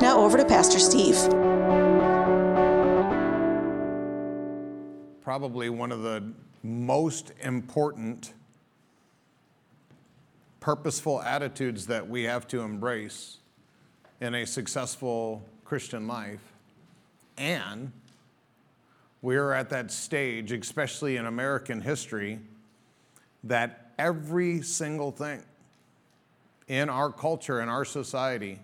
Now over to Pastor Steve. Probably one of the most important purposeful attitudes that we have to embrace in a successful Christian life. And we're at that stage, especially in American history, that every single thing in our culture, in our society,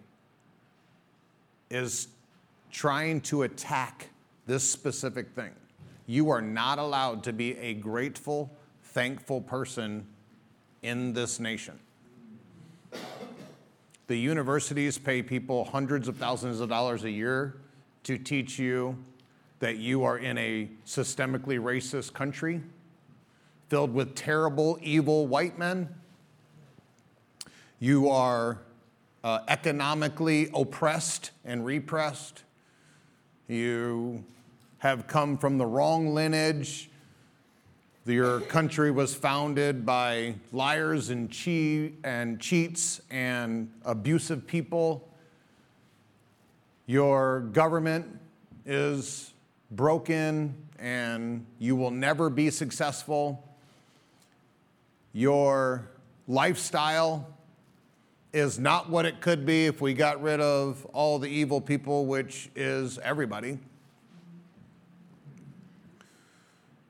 is trying to attack this specific thing. You are not allowed to be a grateful, thankful person in this nation. The universities pay people hundreds of thousands of dollars a year to teach you that you are in a systemically racist country filled with terrible, evil white men. You are uh, economically oppressed and repressed. You have come from the wrong lineage. Your country was founded by liars and, che- and cheats and abusive people. Your government is broken and you will never be successful. Your lifestyle is not what it could be if we got rid of all the evil people, which is everybody.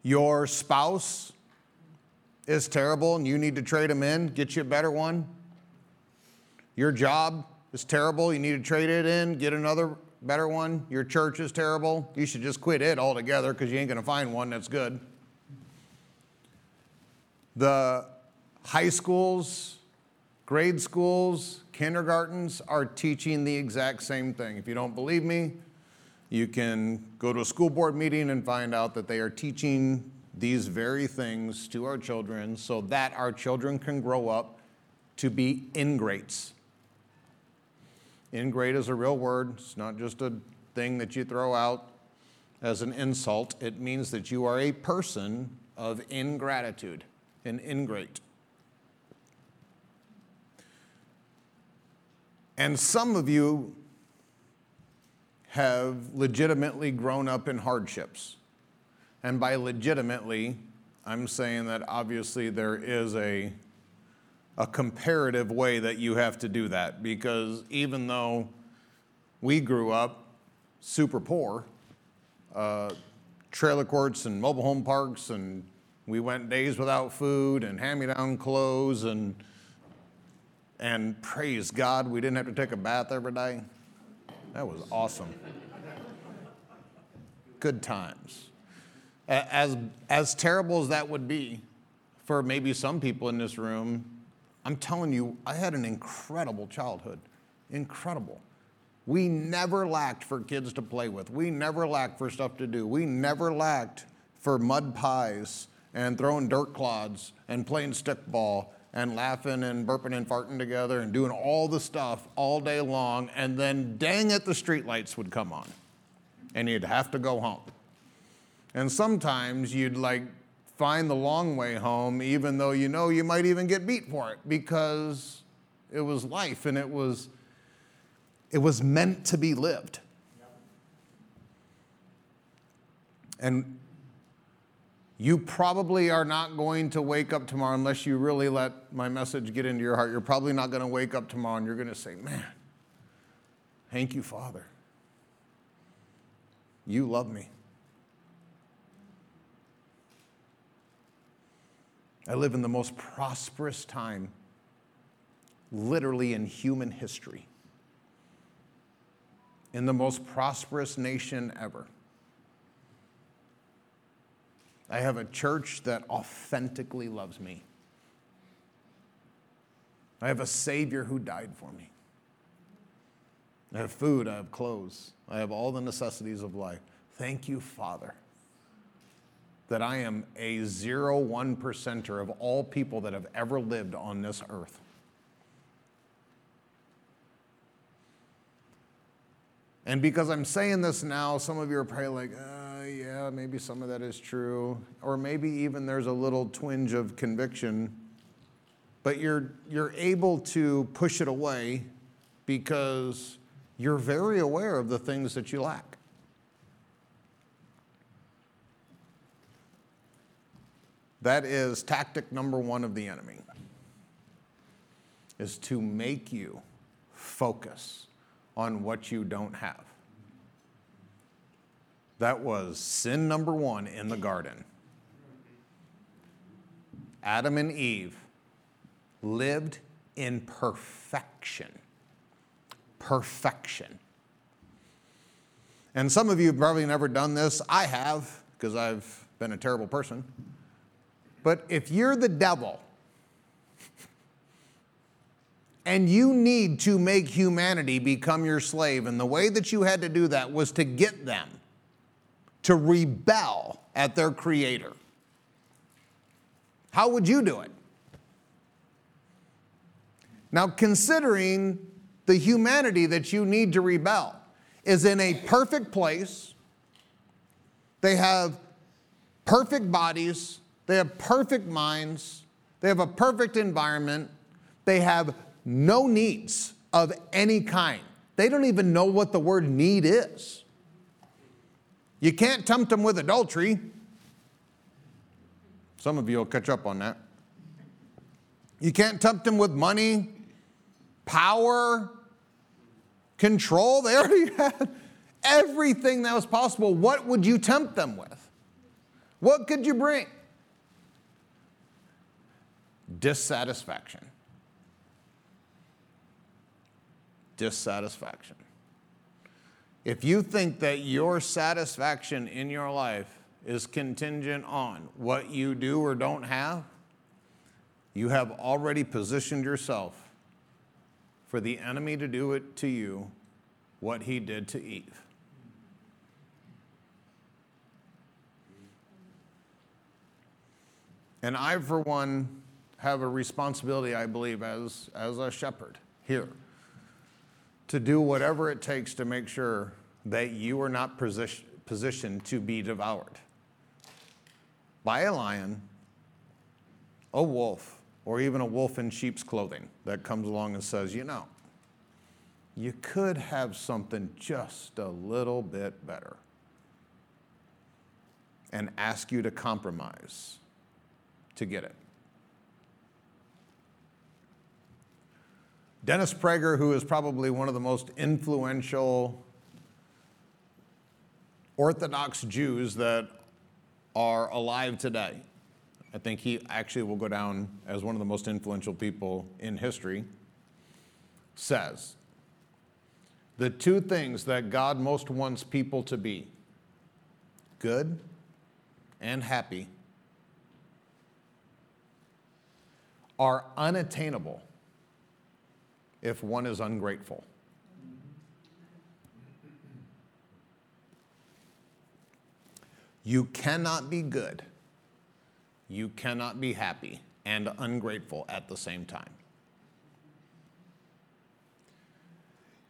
Your spouse is terrible and you need to trade them in, get you a better one. Your job is terrible, you need to trade it in, get another better one. Your church is terrible. You should just quit it altogether because you ain't going to find one that's good. The high schools, grade schools, kindergartens are teaching the exact same thing. If you don't believe me, you can go to a school board meeting and find out that they are teaching these very things to our children so that our children can grow up to be ingrates. Ingrate is a real word, it's not just a thing that you throw out as an insult. It means that you are a person of ingratitude, an ingrate. And some of you have legitimately grown up in hardships. And by legitimately, I'm saying that obviously there is a a comparative way that you have to do that because even though we grew up super poor, uh, trailer courts and mobile home parks, and we went days without food and hand me down clothes, and, and praise God, we didn't have to take a bath every day. That was awesome. Good times. As, as terrible as that would be for maybe some people in this room, I'm telling you, I had an incredible childhood. Incredible. We never lacked for kids to play with. We never lacked for stuff to do. We never lacked for mud pies and throwing dirt clods and playing stickball and laughing and burping and farting together and doing all the stuff all day long. And then, dang it, the streetlights would come on and you'd have to go home. And sometimes you'd like find the long way home, even though you know you might even get beat for it because it was life and it was, it was meant to be lived. And you probably are not going to wake up tomorrow unless you really let my message get into your heart. You're probably not going to wake up tomorrow and you're going to say, Man, thank you, Father. You love me. I live in the most prosperous time, literally in human history, in the most prosperous nation ever. I have a church that authentically loves me. I have a Savior who died for me. I have food, I have clothes, I have all the necessities of life. Thank you, Father, that I am a zero one percenter of all people that have ever lived on this earth. And because I'm saying this now, some of you are probably like, uh, maybe some of that is true. Or maybe even there's a little twinge of conviction. But you're, you're able to push it away because you're very aware of the things that you lack. That is tactic number one of the enemy is to make you focus on what you don't have. That was sin number one in the garden. Adam and Eve lived in perfection. Perfection. And some of you have probably never done this. I have, because I've been a terrible person. But if you're the devil and you need to make humanity become your slave, and the way that you had to do that was to get them to rebel at their creator, how would you do it? Now, considering the humanity that you need to rebel is in a perfect place, they have perfect bodies, they have perfect minds, they have a perfect environment, they have no needs of any kind. They don't even know what the word need is. You can't tempt them with adultery. Some of you will catch up on that. You can't tempt them with money, power, control. They already had everything that was possible. What would you tempt them with? What could you bring? Dissatisfaction. Dissatisfaction. If you think that your satisfaction in your life is contingent on what you do or don't have, you have already positioned yourself for the enemy to do it to you what he did to Eve. And I, for one, have a responsibility, I believe, as, as a shepherd here to do whatever it takes to make sure that you are not position, positioned to be devoured by a lion, a wolf, or even a wolf in sheep's clothing that comes along and says, you know, you could have something just a little bit better and ask you to compromise to get it. Dennis Prager, who is probably one of the most influential Orthodox Jews that are alive today, I think he actually will go down as one of the most influential people in history, says the two things that God most wants people to be good and happy are unattainable if one is ungrateful. You cannot be good, you cannot be happy and ungrateful at the same time.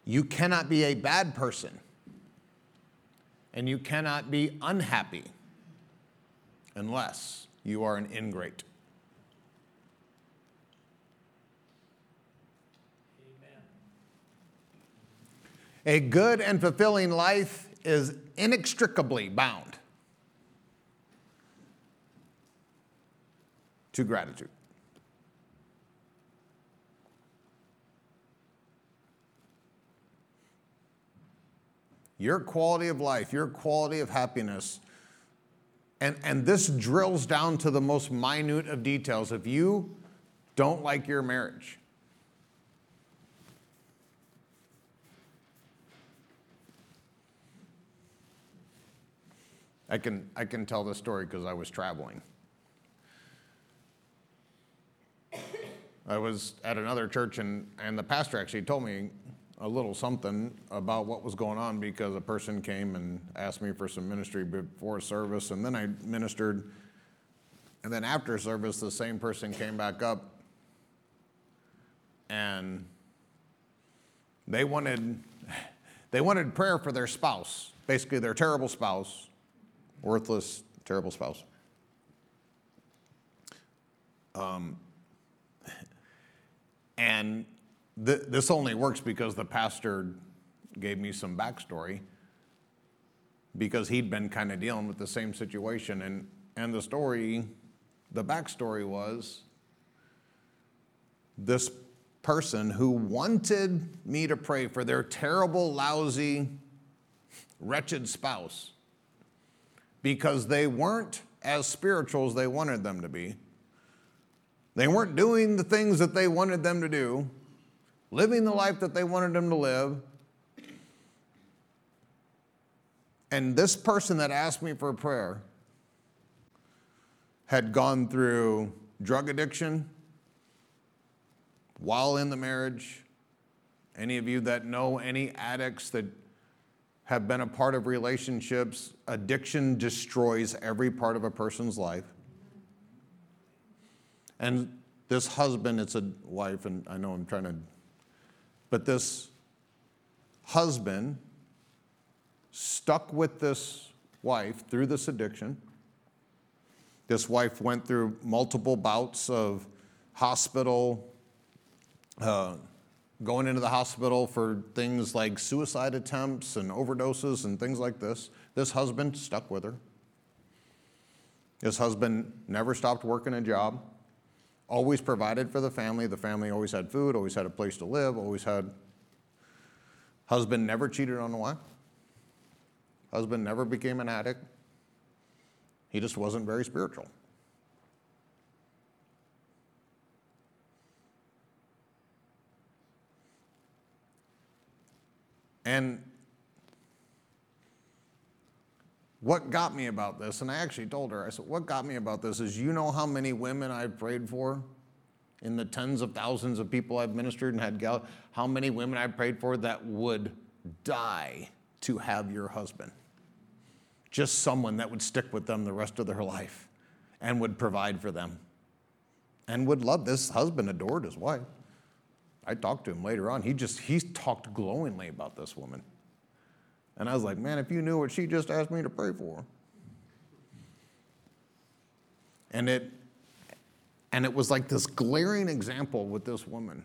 You cannot be a bad person and you cannot be unhappy unless you are an ingrate. A good and fulfilling life is inextricably bound to gratitude. Your quality of life, your quality of happiness, and, and this drills down to the most minute of details. If you don't like your marriage, I can, I can tell this story because I was traveling. I was at another church, and, and the pastor actually told me a little something about what was going on because a person came and asked me for some ministry before service, and then I ministered. And then after service, the same person came back up and they wanted, they wanted prayer for their spouse, basically their terrible spouse, worthless, terrible spouse. Um, and th- this only works because the pastor gave me some backstory because he'd been kind of dealing with the same situation. And, and the story, the backstory was this person who wanted me to pray for their terrible, lousy, wretched spouse because they weren't as spiritual as they wanted them to be. They weren't doing the things that they wanted them to do, living the life that they wanted them to live. And this person that asked me for a prayer had gone through drug addiction while in the marriage. Any of you that know any addicts that have been a part of relationships, addiction destroys every part of a person's life. And this husband, it's a wife, and I know I'm trying to, but this husband stuck with this wife through this addiction. This wife went through multiple bouts of hospital, uh, going into the hospital for things like suicide attempts and overdoses and things like this. This husband stuck with her. This husband never stopped working a job always provided for the family. The family always had food, always had a place to live, always had. Husband never cheated on the wife. Husband never became an addict. He just wasn't very spiritual. And What got me about this, and I actually told her, I said, What got me about this is you know how many women I've prayed for in the tens of thousands of people I've ministered and had gal, how many women I've prayed for that would die to have your husband? Just someone that would stick with them the rest of their life and would provide for them and would love this husband adored his wife. I talked to him later on. He just he talked glowingly about this woman. And I was like, man, if you knew what she just asked me to pray for. And it and it was like this glaring example with this woman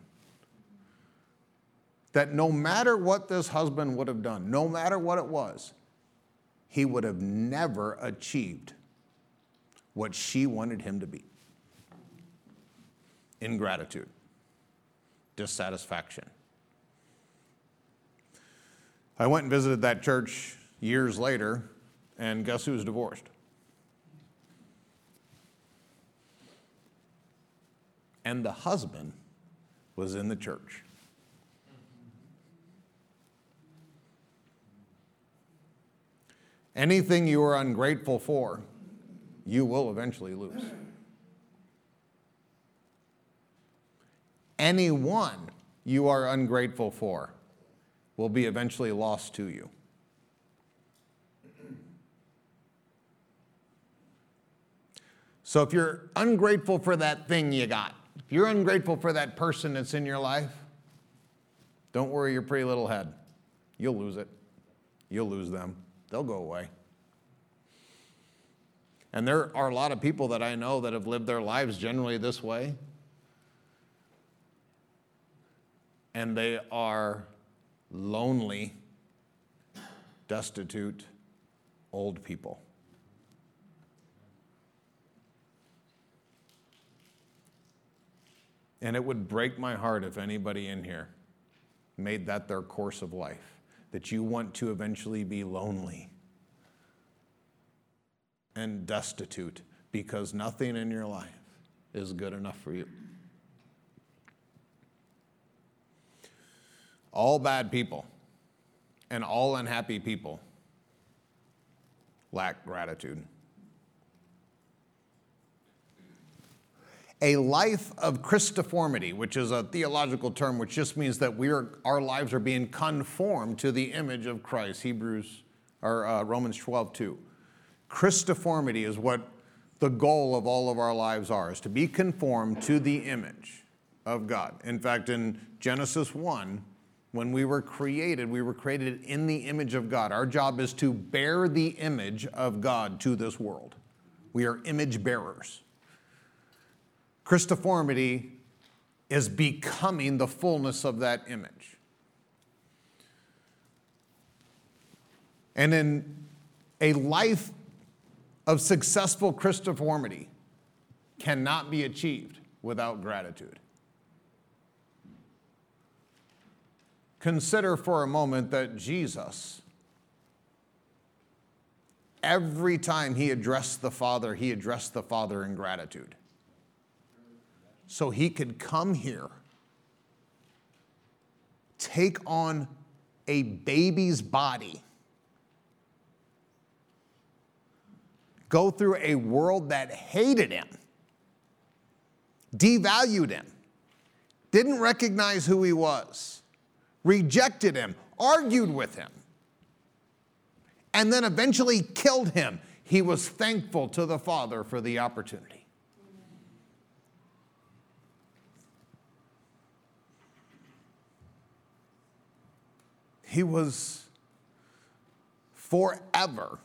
that no matter what this husband would have done, no matter what it was, he would have never achieved what she wanted him to be ingratitude, dissatisfaction, I went and visited that church years later, and guess who's divorced? And the husband was in the church. Anything you are ungrateful for, you will eventually lose. Anyone you are ungrateful for, will be eventually lost to you. So if you're ungrateful for that thing you got, if you're ungrateful for that person that's in your life, don't worry your pretty little head. You'll lose it. You'll lose them. They'll go away. And there are a lot of people that I know that have lived their lives generally this way. And they are lonely, destitute, old people. And it would break my heart if anybody in here made that their course of life, that you want to eventually be lonely and destitute because nothing in your life is good enough for you. All bad people and all unhappy people lack gratitude. a life of Christiformity, which is a theological term which just means that we are, our lives are being conformed to the image of Christ. Hebrews or uh, Romans 12, 2. Christiformity is what the goal of all of our lives are, is to be conformed to the image of God. In fact, in Genesis 1, when we were created, we were created in the image of God. Our job is to bear the image of God to this world. We are image bearers. Christiformity is becoming the fullness of that image. And in a life of successful Christiformity cannot be achieved without gratitude. Consider for a moment that Jesus, every time he addressed the Father, he addressed the Father in gratitude. So he could come here, take on a baby's body, go through a world that hated him, devalued him, didn't recognize who he was, rejected him, argued with him, and then eventually killed him. He was thankful to the Father for the opportunity. He was forever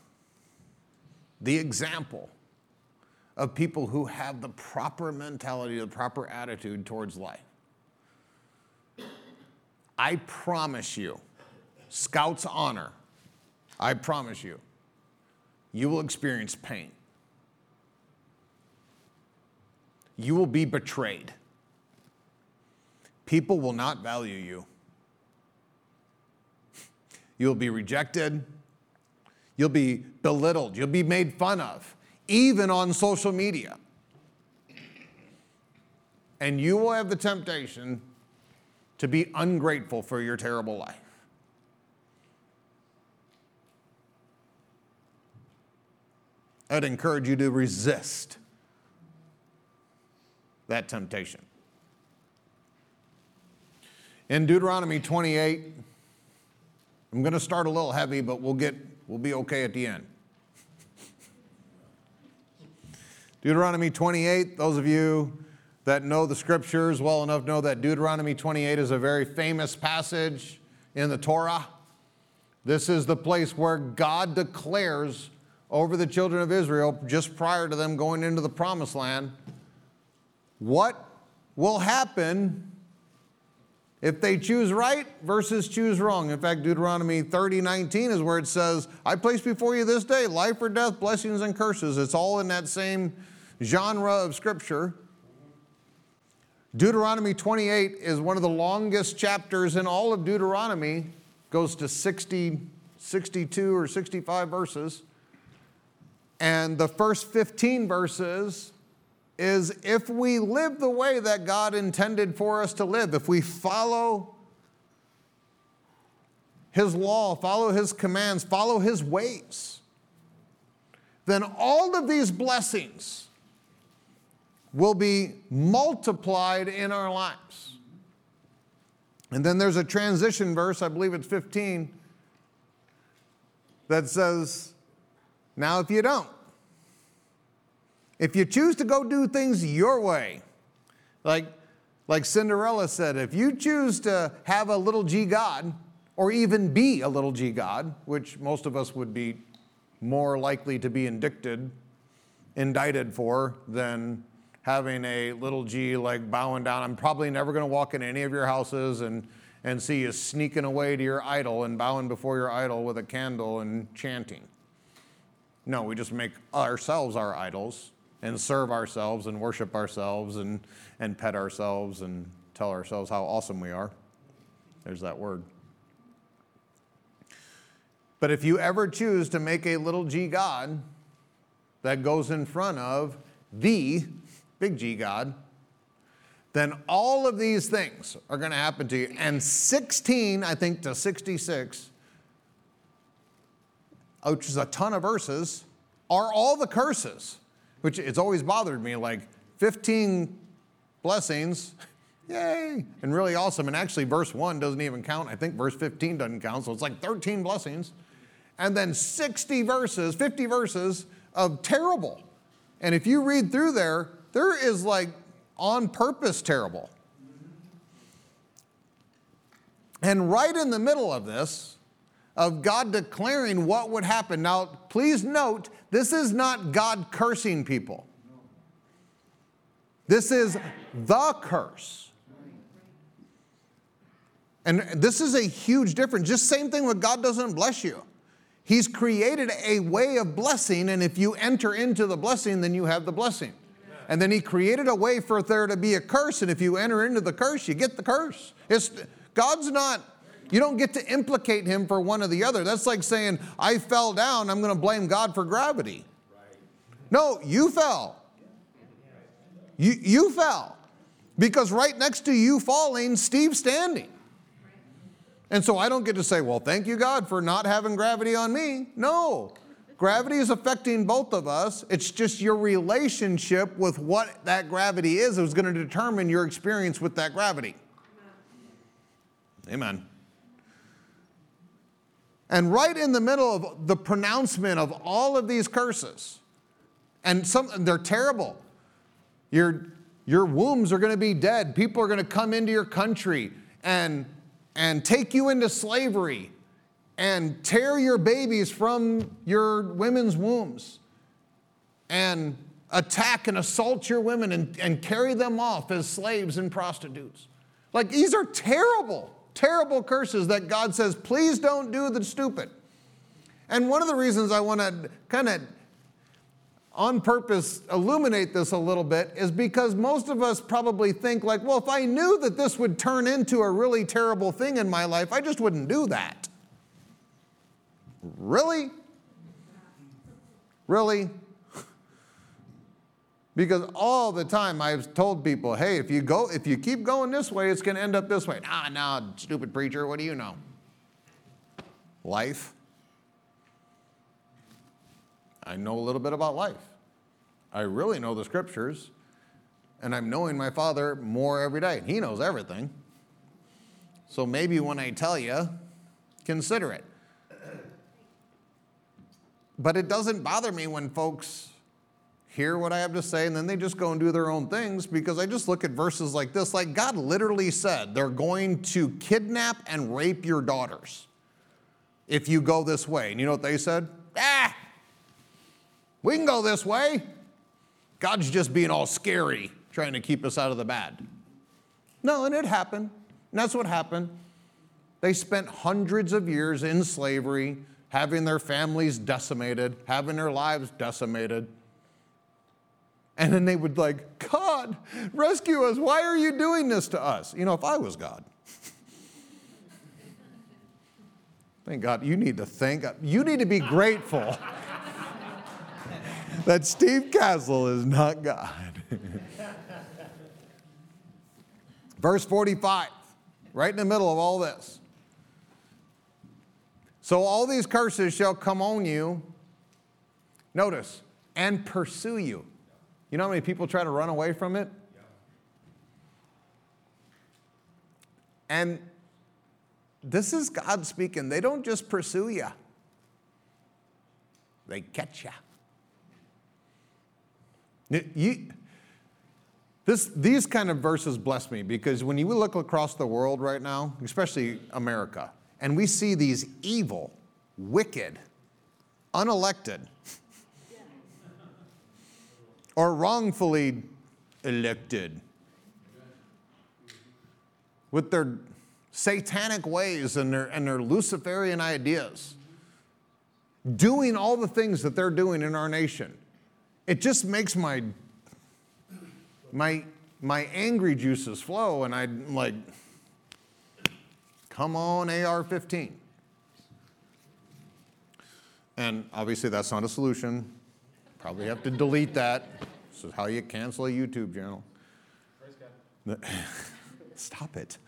the example of people who have the proper mentality, the proper attitude towards life. I promise you, Scout's honor, I promise you, you will experience pain. You will be betrayed. People will not value you. You'll be rejected. You'll be belittled. You'll be made fun of, even on social media. And you will have the temptation to be ungrateful for your terrible life. I'd encourage you to resist that temptation. In Deuteronomy 28, I'm going to start a little heavy, but we'll get we'll be okay at the end. Deuteronomy 28, those of you that know the scriptures well enough know that Deuteronomy 28 is a very famous passage in the Torah. This is the place where God declares over the children of Israel, just prior to them going into the promised land, what will happen if they choose right versus choose wrong. In fact, Deuteronomy 30 19 is where it says, I place before you this day life or death, blessings and curses. It's all in that same genre of scripture. Deuteronomy 28 is one of the longest chapters in all of Deuteronomy, goes to 60, 62 or 65 verses. And the first 15 verses is if we live the way that God intended for us to live, if we follow His law, follow His commands, follow His ways, then all of these blessings will be multiplied in our lives. And then there's a transition verse, I believe it's 15, that says, Now if you don't, if you choose to go do things your way, like, like Cinderella said, if you choose to have a little g God, or even be a little g God, which most of us would be more likely to be indicted, indicted for than having a little g like bowing down. I'm probably never going to walk in any of your houses and, and see you sneaking away to your idol and bowing before your idol with a candle and chanting. No, we just make ourselves our idols and serve ourselves and worship ourselves and, and pet ourselves and tell ourselves how awesome we are. There's that word. But if you ever choose to make a little g God that goes in front of the big G God, then all of these things are going to happen to you. And 16, I think, to 66, which is a ton of verses, are all the curses which it's always bothered me. Like 15 blessings. Yay! And really awesome. And actually, verse 1 doesn't even count. I think verse 15 doesn't count. So it's like 13 blessings. And then 60 verses, 50 verses of terrible. And if you read through there, there is like on purpose terrible. And right in the middle of this, of God declaring what would happen. Now, please note, this is not God cursing people. This is the curse. And this is a huge difference. Just same thing with God doesn't bless you. He's created a way of blessing, and if you enter into the blessing, then you have the blessing. And then he created a way for there to be a curse, and if you enter into the curse, you get the curse. It's, God's not, you don't get to implicate him for one or the other. That's like saying, I fell down, I'm going to blame God for gravity. No, you fell. You, you fell. Because right next to you falling, Steve's standing. And so I don't get to say, well, thank you, God, for not having gravity on me. No. Gravity is affecting both of us. It's just your relationship with what that gravity is is going to determine your experience with that gravity. Amen. And right in the middle of the pronouncement of all of these curses, and some they're terrible. Your, your wombs are going to be dead. People are going to come into your country and and take you into slavery and tear your babies from your women's wombs and attack and assault your women and, and carry them off as slaves and prostitutes. Like these are terrible, terrible curses that God says, please don't do the stupid. And one of the reasons I want to kind of on purpose illuminate this a little bit is because most of us probably think like, well, if I knew that this would turn into a really terrible thing in my life, I just wouldn't do that. Really? Really? Because all the time I've told people, hey, if you go, if you keep going this way, it's going to end up this way. Ah, nah, stupid preacher, what do you know? Life. I know a little bit about life. I really know the scriptures, and I'm knowing my Father more every day. He knows everything. So maybe when I tell you, consider it. But it doesn't bother me when folks hear what I have to say and then they just go and do their own things because I just look at verses like this. Like God literally said, they're going to kidnap and rape your daughters if you go this way. And you know what they said? Ah, we can go this way. God's just being all scary, trying to keep us out of the bad. No, and it happened. And that's what happened. They spent hundreds of years in slavery, having their families decimated, having their lives decimated. And then they would like, God, rescue us. Why are you doing this to us? You know, if I was God. thank God. You need to thank. You need to be grateful that Steve Castle is not God. Verse 45, right in the middle of all this. So all these curses shall come on you, notice, and pursue you. You know how many people try to run away from it? And this is God speaking. They don't just pursue you, they catch you. You, this, these kind of verses bless me because when you look across the world right now, especially America, and we see these evil, wicked, unelected, or wrongfully elected with their satanic ways and their, and their Luciferian ideas, doing all the things that they're doing in our nation. It just makes my my my angry juices flow and i'm like come on ar-15 and obviously that's not a solution probably have to delete that this is how you cancel a youtube channel stop it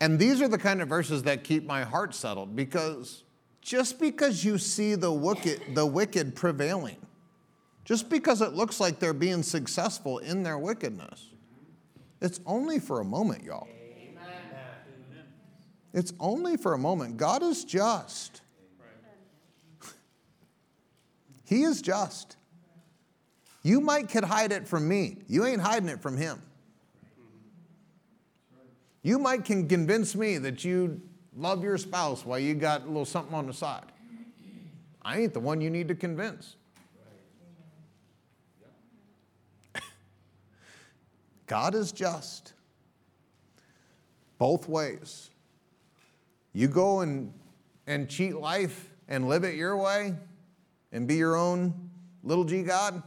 and these are the kind of verses that keep my heart settled because just because you see the wicked, the wicked prevailing, just because it looks like they're being successful in their wickedness. It's only for a moment, y'all. It's only for a moment. God is just. He is just. You might could hide it from me. You ain't hiding it from him. You might can convince me that you love your spouse while you got a little something on the side. I ain't the one you need to convince. God is just both ways. You go and, and cheat life and live it your way and be your own little g God.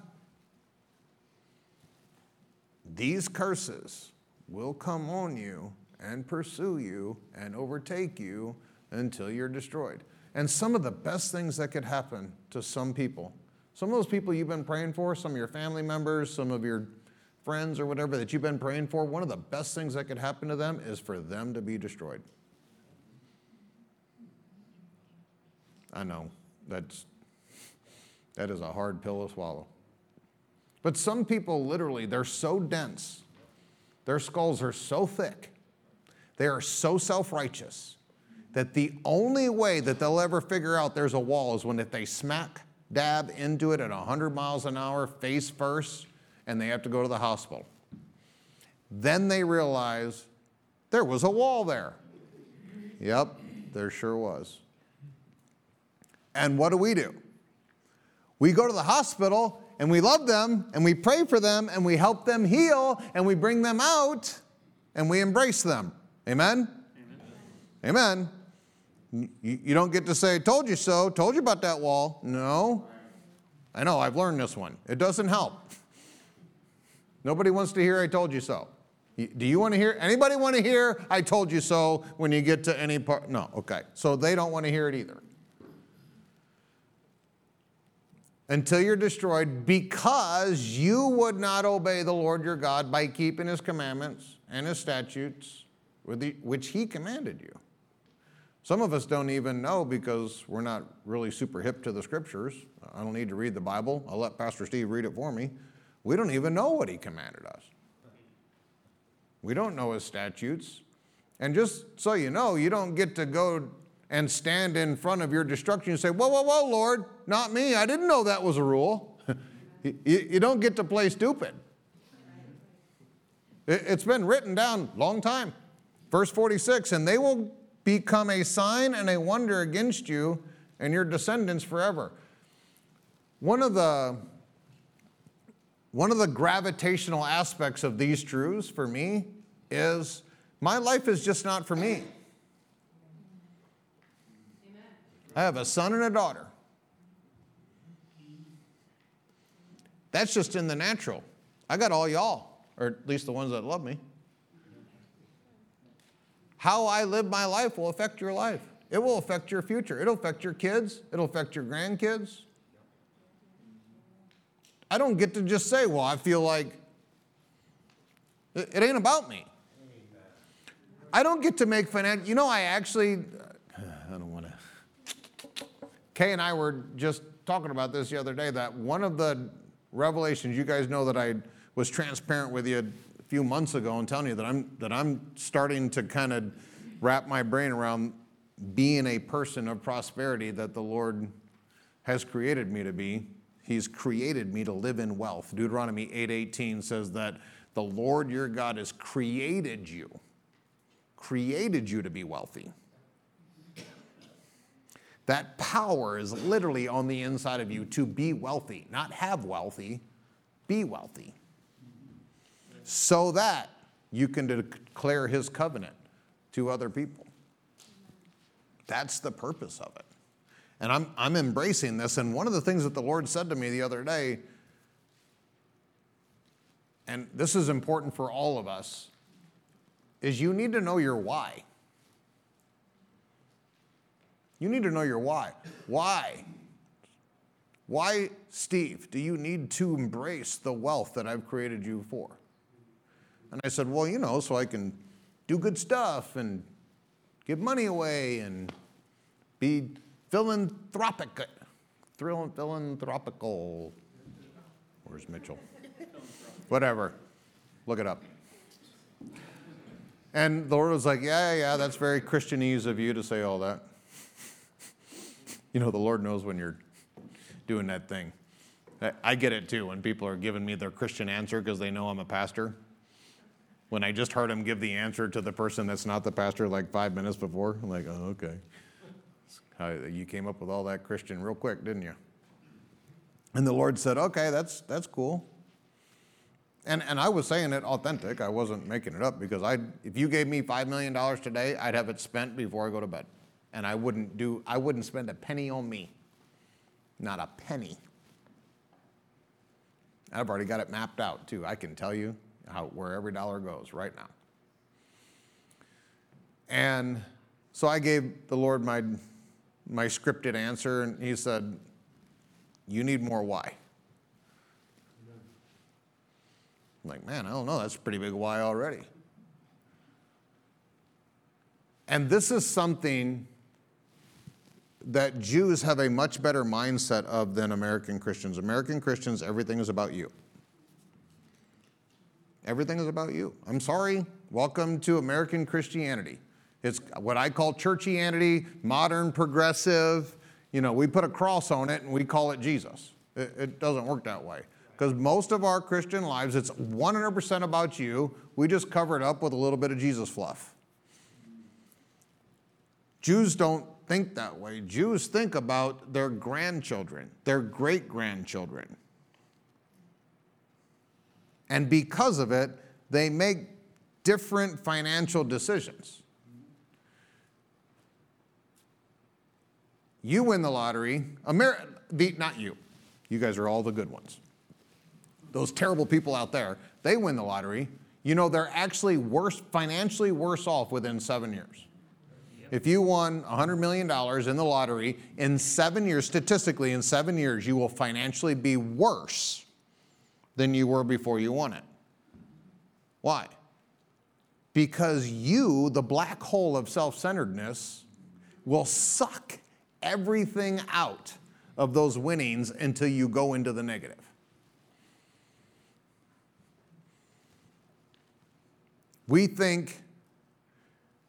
These curses will come on you and pursue you and overtake you until you're destroyed. And some of the best things that could happen to some people, some of those people you've been praying for, some of your family members, some of your friends or whatever that you've been praying for, one of the best things that could happen to them is for them to be destroyed. I know that's that is a hard pill to swallow. But some people literally they're so dense. Their skulls are so thick. They are so self-righteous that the only way that they'll ever figure out there's a wall is when if they smack dab into it at 100 miles an hour face first and they have to go to the hospital. Then they realize there was a wall there. Yep, there sure was. And what do we do? We go to the hospital and we love them and we pray for them and we help them heal and we bring them out and we embrace them. Amen? Amen. Amen. You, don't get to say, told you so, told you about that wall. No. I know, I've learned this one. It doesn't help. Nobody wants to hear, I told you so. Do you want to hear? Anybody want to hear, I told you so when you get to any part? No, okay. So they don't want to hear it either. Until you're destroyed because you would not obey the Lord your God by keeping his commandments and his statutes, which he commanded you. Some of us don't even know because we're not really super hip to the scriptures. I don't need to read the Bible. I'll let Pastor Steve read it for me. We don't even know what he commanded us. We don't know his statutes. And just so you know, you don't get to go and stand in front of your destruction and say, Whoa, whoa, whoa, Lord, not me. I didn't know that was a rule. you, you, don't get to play stupid. It, it's been written down long time. Verse 46 and they will become a sign and a wonder against you and your descendants forever. One of the one of the gravitational aspects of these truths for me is my life is just not for me. I have a son and a daughter. That's just in the natural. I got all y'all, or at least the ones that love me. How I live my life will affect your life. It will affect your future. It'll affect your kids. It'll affect your grandkids. I don't get to just say, well, I feel like it ain't about me. I don't get to make financial, you know, I actually, I don't want to Kay and I were just talking about this the other day that one of the revelations, you guys know that I was transparent with you a few months ago and telling you that I'm, that I'm starting to kind of wrap my brain around being a person of prosperity that the Lord has created me to be. He's created me to live in wealth. Deuteronomy 8:18 says that the Lord your God has created you, created you to be wealthy. That power is literally on the inside of you to be wealthy, not have wealthy, be wealthy. So that you can declare his covenant to other people. That's the purpose of it. And I'm, I'm embracing this. And one of the things that the Lord said to me the other day, and this is important for all of us, is you need to know your why. You need to know your why. Why? Why, Steve, do you need to embrace the wealth that I've created you for? And I said, Well, you know, so I can do good stuff and give money away and be philanthropic, thrill, philanthropical. Where's Mitchell? Whatever. Look it up. And the Lord was like, Yeah, yeah, that's very Christianese of you to say all that. You know, the Lord knows when you're doing that thing. I get it too when people are giving me their Christian answer because they know I'm a pastor. When I just heard him give the answer to the person that's not the pastor like five minutes before, I'm like, oh, okay. You came up with all that Christian real quick, didn't you? And the Lord said, okay, that's, that's cool. And, and I was saying it authentic. I wasn't making it up because I, if you gave me $5 million today, I'd have it spent before I go to bed. And I wouldn't, do, I wouldn't spend a penny on me. Not a penny. I've already got it mapped out too. I can tell you how, where every dollar goes right now. And so I gave the Lord my, my scripted answer, and He said, You need more why. I'm like, man, I don't know. That's a pretty big why already. And this is something that Jews have a much better mindset of than American Christians. American Christians, everything is about you. Everything is about you. I'm sorry. Welcome to American Christianity. It's what I call churchianity, modern, progressive. You know, we put a cross on it and we call it Jesus. It, it doesn't work that way. Because most of our Christian lives, it's 100% about you. We just cover it up with a little bit of Jesus fluff. Jews don't think that way. Jews think about their grandchildren, their great grandchildren. And because of it, they make different financial decisions. You win the lottery, Amer- not you. You guys are all the good ones those terrible people out there, they win the lottery, you know they're actually worse, financially worse off within seven years. If you won $100 million in the lottery, in seven years, statistically, in seven years, you will financially be worse than you were before you won it. Why? Because you, the black hole of self centeredness, will suck everything out of those winnings until you go into the negative. We think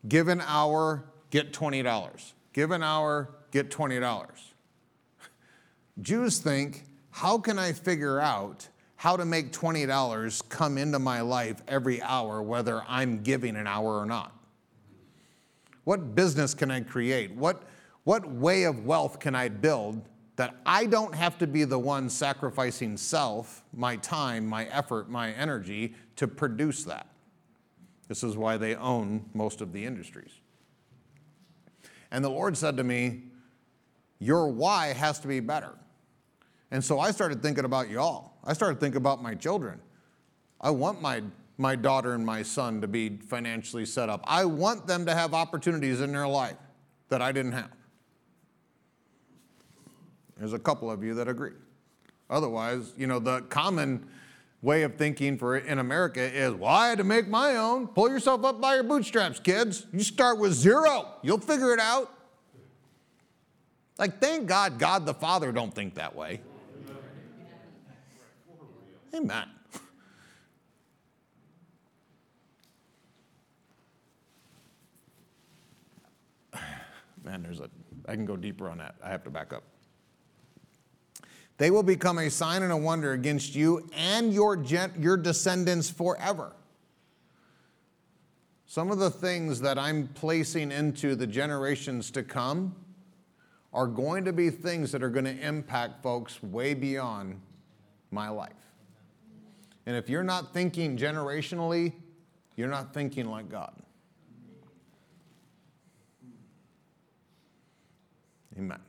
give an hour, get $20. Give an hour, get $20. Jews think, how can I figure out how to make $20 come into my life every hour, whether I'm giving an hour or not? What business can I create? What, what way of wealth can I build that I don't have to be the one sacrificing self, my time, my effort, my energy to produce that? This is why they own most of the industries. And the Lord said to me, Your why has to be better. And so I started thinking about y'all. I started thinking about my children. I want my, my daughter and my son to be financially set up. I want them to have opportunities in their life that I didn't have. There's a couple of you that agree. Otherwise, you know, the common way of thinking for in America is, well, I had to make my own. Pull yourself up by your bootstraps, kids. You start with zero. You'll figure it out. Like, thank God, God the Father don't think that way. Amen. Man, there's a, I can go deeper on that. I have to back up. They will become a sign and a wonder against you and your, gen- your descendants forever. Some of the things that I'm placing into the generations to come are going to be things that are going to impact folks way beyond my life. And if you're not thinking generationally, you're not thinking like God. Amen.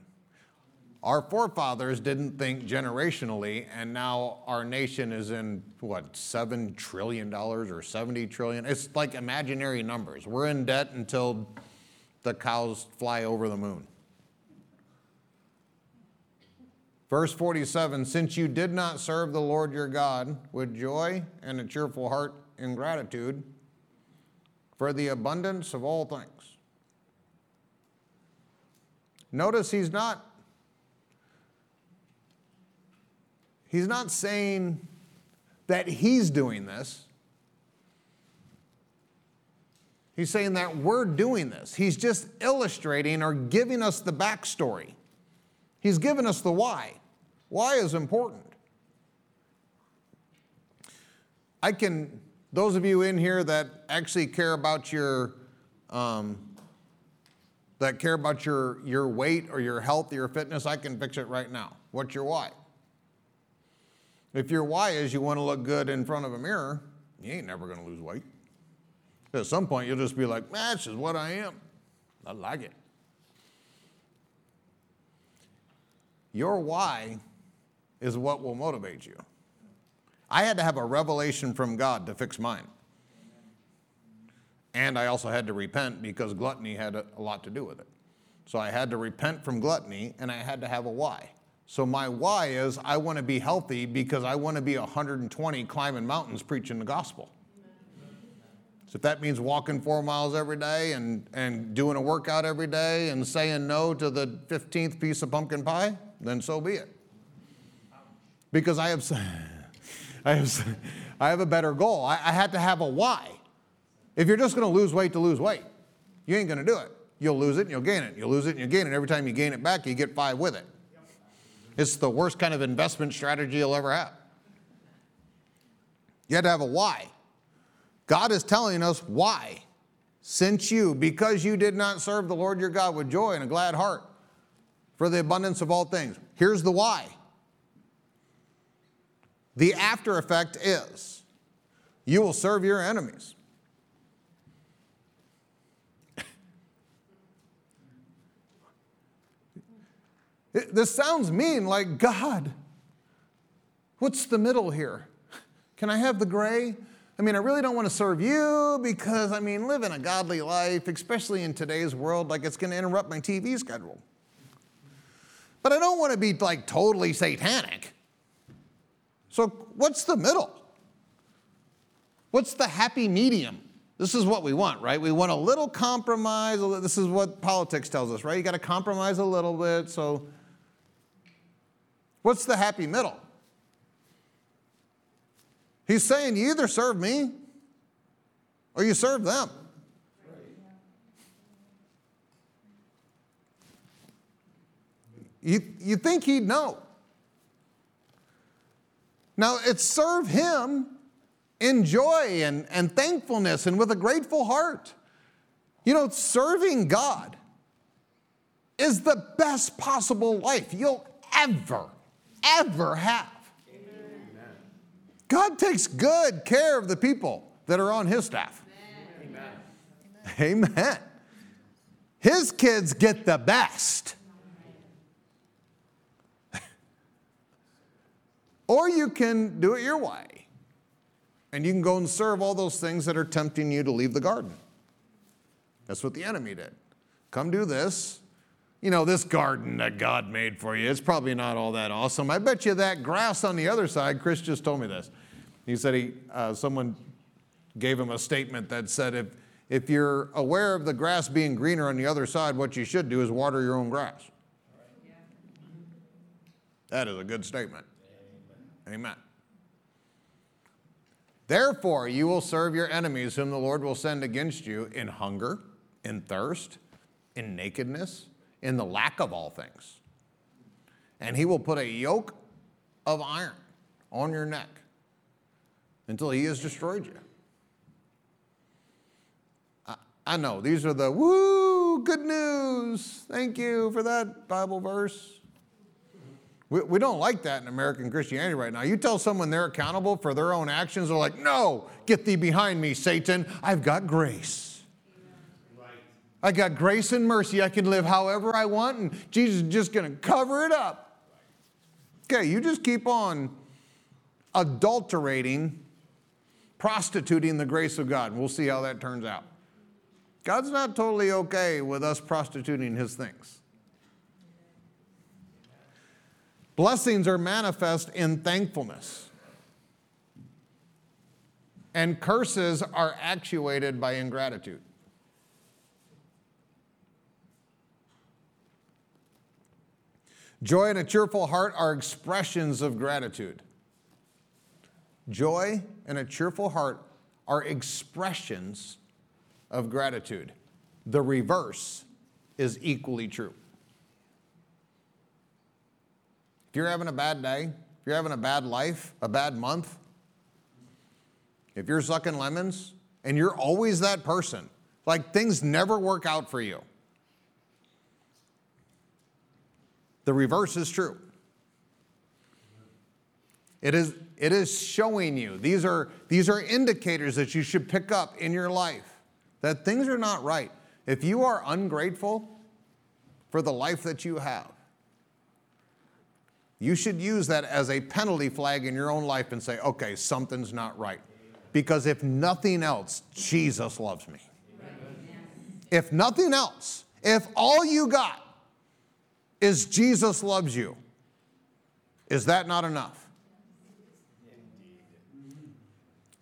Our forefathers didn't think generationally, and now our nation is in what, $7 trillion or 70 trillion? It's like imaginary numbers. We're in debt until the cows fly over the moon. Verse 47 Since you did not serve the Lord your God with joy and a cheerful heart in gratitude for the abundance of all things. Notice he's not He's not saying that he's doing this. He's saying that we're doing this. He's just illustrating or giving us the backstory. He's given us the why. Why is important. I can, those of you in here that actually care about your, um, that care about your, your weight or your health or your fitness, I can fix it right now. What's your why? If your why is you want to look good in front of a mirror, you ain't never going to lose weight. At some point, you'll just be like, that's just what I am. I like it. Your why is what will motivate you. I had to have a revelation from God to fix mine. And I also had to repent because gluttony had a, lot to do with it. So I had to repent from gluttony and I had to have a why. So my why is I want to be healthy because I want to be 120 climbing mountains preaching the gospel. So if that means walking four miles every day and, and doing a workout every day and saying no to the 15th piece of pumpkin pie, then so be it. Because I have, I have, I have a better goal. I, I had to have a why. If you're just going to lose weight to lose weight, you ain't going to do it. You'll lose it and you'll gain it. You'll lose it and you'll gain it. Every time you gain it back, you get five with it. It's the worst kind of investment strategy you'll ever have. You had to have a why. God is telling us why. Since you, because you did not serve the Lord your God with joy and a glad heart for the abundance of all things. Here's the why. The after effect is you will serve your enemies. This sounds mean, like God. What's the middle here? Can I have the gray? I mean, I really don't want to serve you because, I mean, living a godly life, especially in today's world, like it's going to interrupt my TV schedule. But I don't want to be like totally satanic. So, what's the middle? What's the happy medium? This is what we want, right? We want a little compromise. This is what politics tells us, right? You got to compromise a little bit. So, what's the happy middle? He's saying you either serve me or you serve them. You, you think he'd know. Now, it's serve him in joy and, and thankfulness and with a grateful heart. You know, serving God is the best possible life you'll ever, ever have. God takes good care of the people that are on his staff. Amen. Amen. His kids get the best. or you can do it your way. And you can go and serve all those things that are tempting you to leave the garden. That's what the enemy did. Come do this. You know, this garden that God made for you, it's probably not all that awesome. I bet you that grass on the other side, Chris just told me this. He said he, uh, someone gave him a statement that said, if, if you're aware of the grass being greener on the other side, what you should do is water your own grass. That is a good statement. Amen. Amen. Therefore, you will serve your enemies, whom the Lord will send against you in hunger, in thirst, in nakedness, in the lack of all things. And he will put a yoke of iron on your neck until he has destroyed you. I, I know these are the woo, good news. Thank you for that Bible verse. We, we don't like that in American Christianity right now. You tell someone they're accountable for their own actions, they're like, no, get thee behind me, Satan. I've got grace. I got grace and mercy. I can live however I want, and Jesus is just going to cover it up. Okay, you just keep on adulterating prostituting the grace of God. We'll see how that turns out. God's not totally okay with us prostituting his things. Blessings are manifest in thankfulness, and curses are actuated by ingratitude. Joy and a cheerful heart are expressions of gratitude. Joy and a cheerful heart are expressions of gratitude. The reverse is equally true. If you're having a bad day, if you're having a bad life, a bad month, if you're sucking lemons and you're always that person, like things never work out for you, the reverse is true. It is, it is showing you, these are, these are indicators that you should pick up in your life that things are not right. If you are ungrateful for the life that you have, you should use that as a penalty flag in your own life and say, okay, something's not right. Because if nothing else, Jesus loves me. If nothing else, if all you got is Jesus loves you, is that not enough?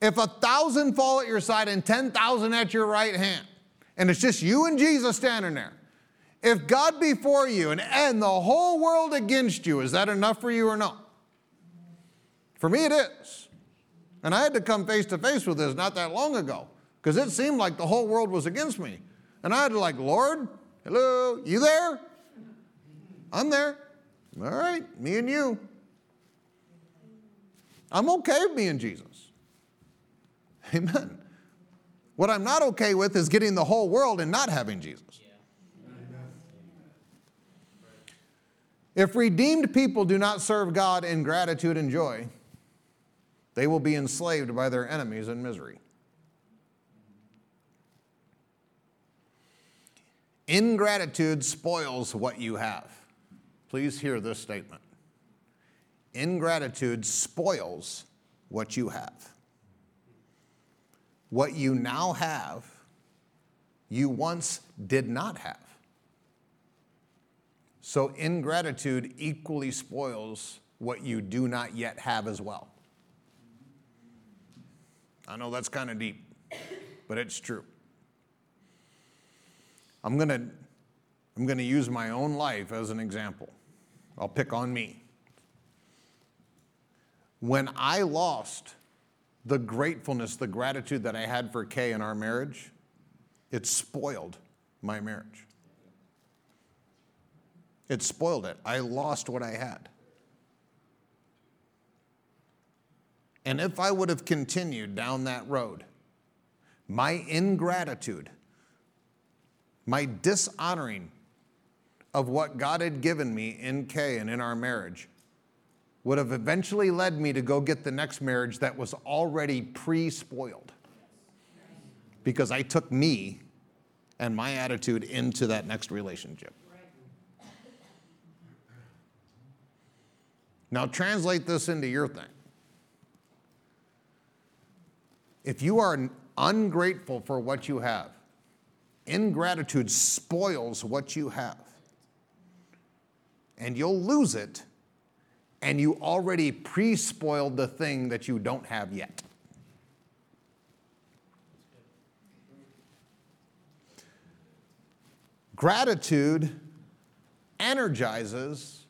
If a thousand fall at your side and 10,000 at your right hand, and it's just you and Jesus standing there, if God be for you and, and the whole world against you, is that enough for you or not? For me, it is. And I had to come face to face with this not that long ago because it seemed like the whole world was against me. And I had to, like, Lord, hello, you there? I'm there. All right, me and you. I'm okay with being Jesus. Amen. What I'm not okay with is getting the whole world and not having Jesus. If redeemed people do not serve God in gratitude and joy, they will be enslaved by their enemies in misery. Ingratitude spoils what you have. Please hear this statement. Ingratitude spoils what you have. What you now have, you once did not have. So ingratitude equally spoils what you do not yet have as well. I know that's kind of deep, but it's true. I'm going to I'm going to use my own life as an example. I'll pick on me. When I lost the gratefulness, the gratitude that I had for Kay in our marriage, it spoiled my marriage. It spoiled it. I lost what I had. And if I would have continued down that road, my ingratitude, my dishonoring of what God had given me in Kay and in our marriage would have eventually led me to go get the next marriage that was already pre spoiled. Because I took me and my attitude into that next relationship. Now, translate this into your thing. If you are ungrateful for what you have, ingratitude spoils what you have. And you'll lose it, and you already pre spoiled the thing that you don't have yet. Gratitude energizes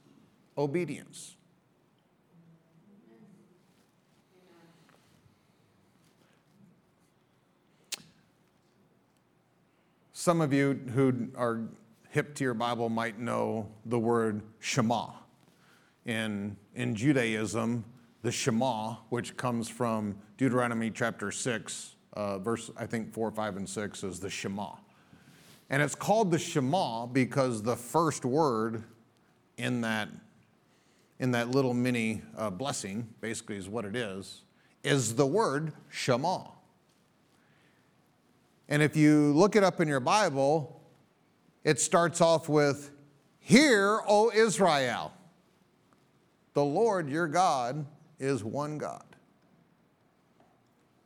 obedience. Some of you who are hip to your Bible might know the word Shema. In, in Judaism, the Shema, which comes from Deuteronomy chapter 6, uh, verse I think 4, 5, and 6, is the Shema. And it's called the Shema because the first word in that, in that little mini uh, blessing, basically is what it is, is the word Shema. And if you look it up in your Bible, it starts off with, Hear, O Israel, the Lord your God is one God.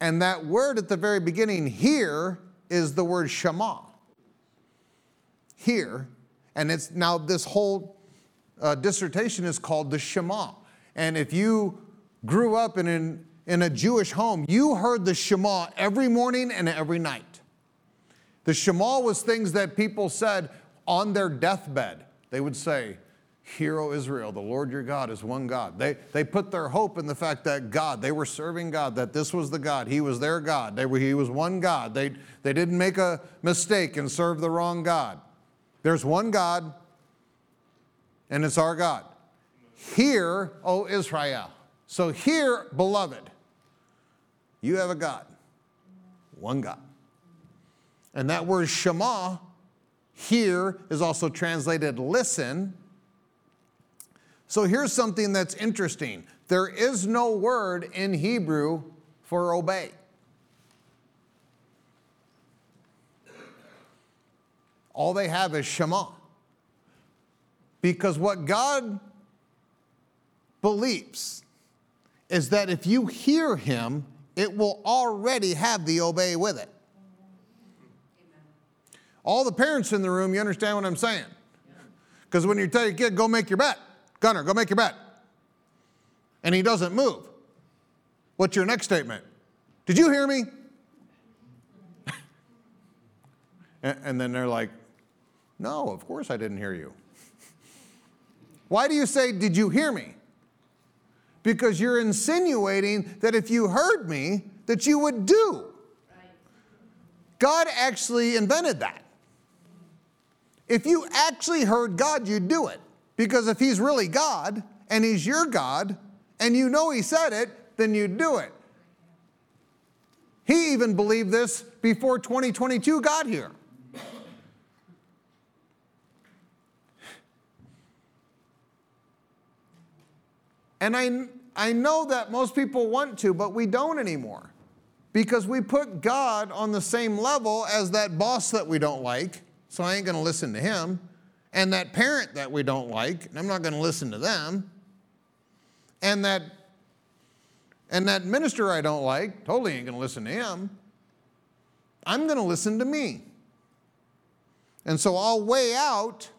And that word at the very beginning, hear, is the word Shema. Hear. And it's now this whole uh, dissertation is called the Shema. And if you grew up in, an, in a Jewish home, you heard the Shema every morning and every night. The Shema was things that people said on their deathbed. They would say, Hear, O Israel, the Lord your God is one God. They, they put their hope in the fact that God, they were serving God, that this was the God. He was their God. They were, he was one God. They, they didn't make a mistake and serve the wrong God. There's one God, and it's our God. Hear, O Israel. So, hear, beloved, you have a God, one God. And that word Shema, here, is also translated listen so here's something that's interesting there is no word in Hebrew for obey. All they have is Shema. Because what God believes is that if you hear Him, it will already have the obey with it. All the parents in the room, you understand what I'm saying? Because when you tell your kid, go make your bet, Gunner, go make your bet, And he doesn't move. What's your next statement? Did you hear me? and then they're like, No, of course I didn't hear you. Why do you say, Did you hear me? Because you're insinuating that if you heard me, that you would do. God actually invented that. If you actually heard God, you'd do it. Because if he's really God and he's your God and you know he said it, then you'd do it. He even believed this before 2022 got here. And I, I know that most people want to, but we don't anymore because we put God on the same level as that boss that we don't like, so I ain't gonna listen to him and that parent that we don't like, and I'm not going to listen to them, and that and that minister I don't like, totally ain't going to listen to him. I'm going to listen to me. And so I'll weigh out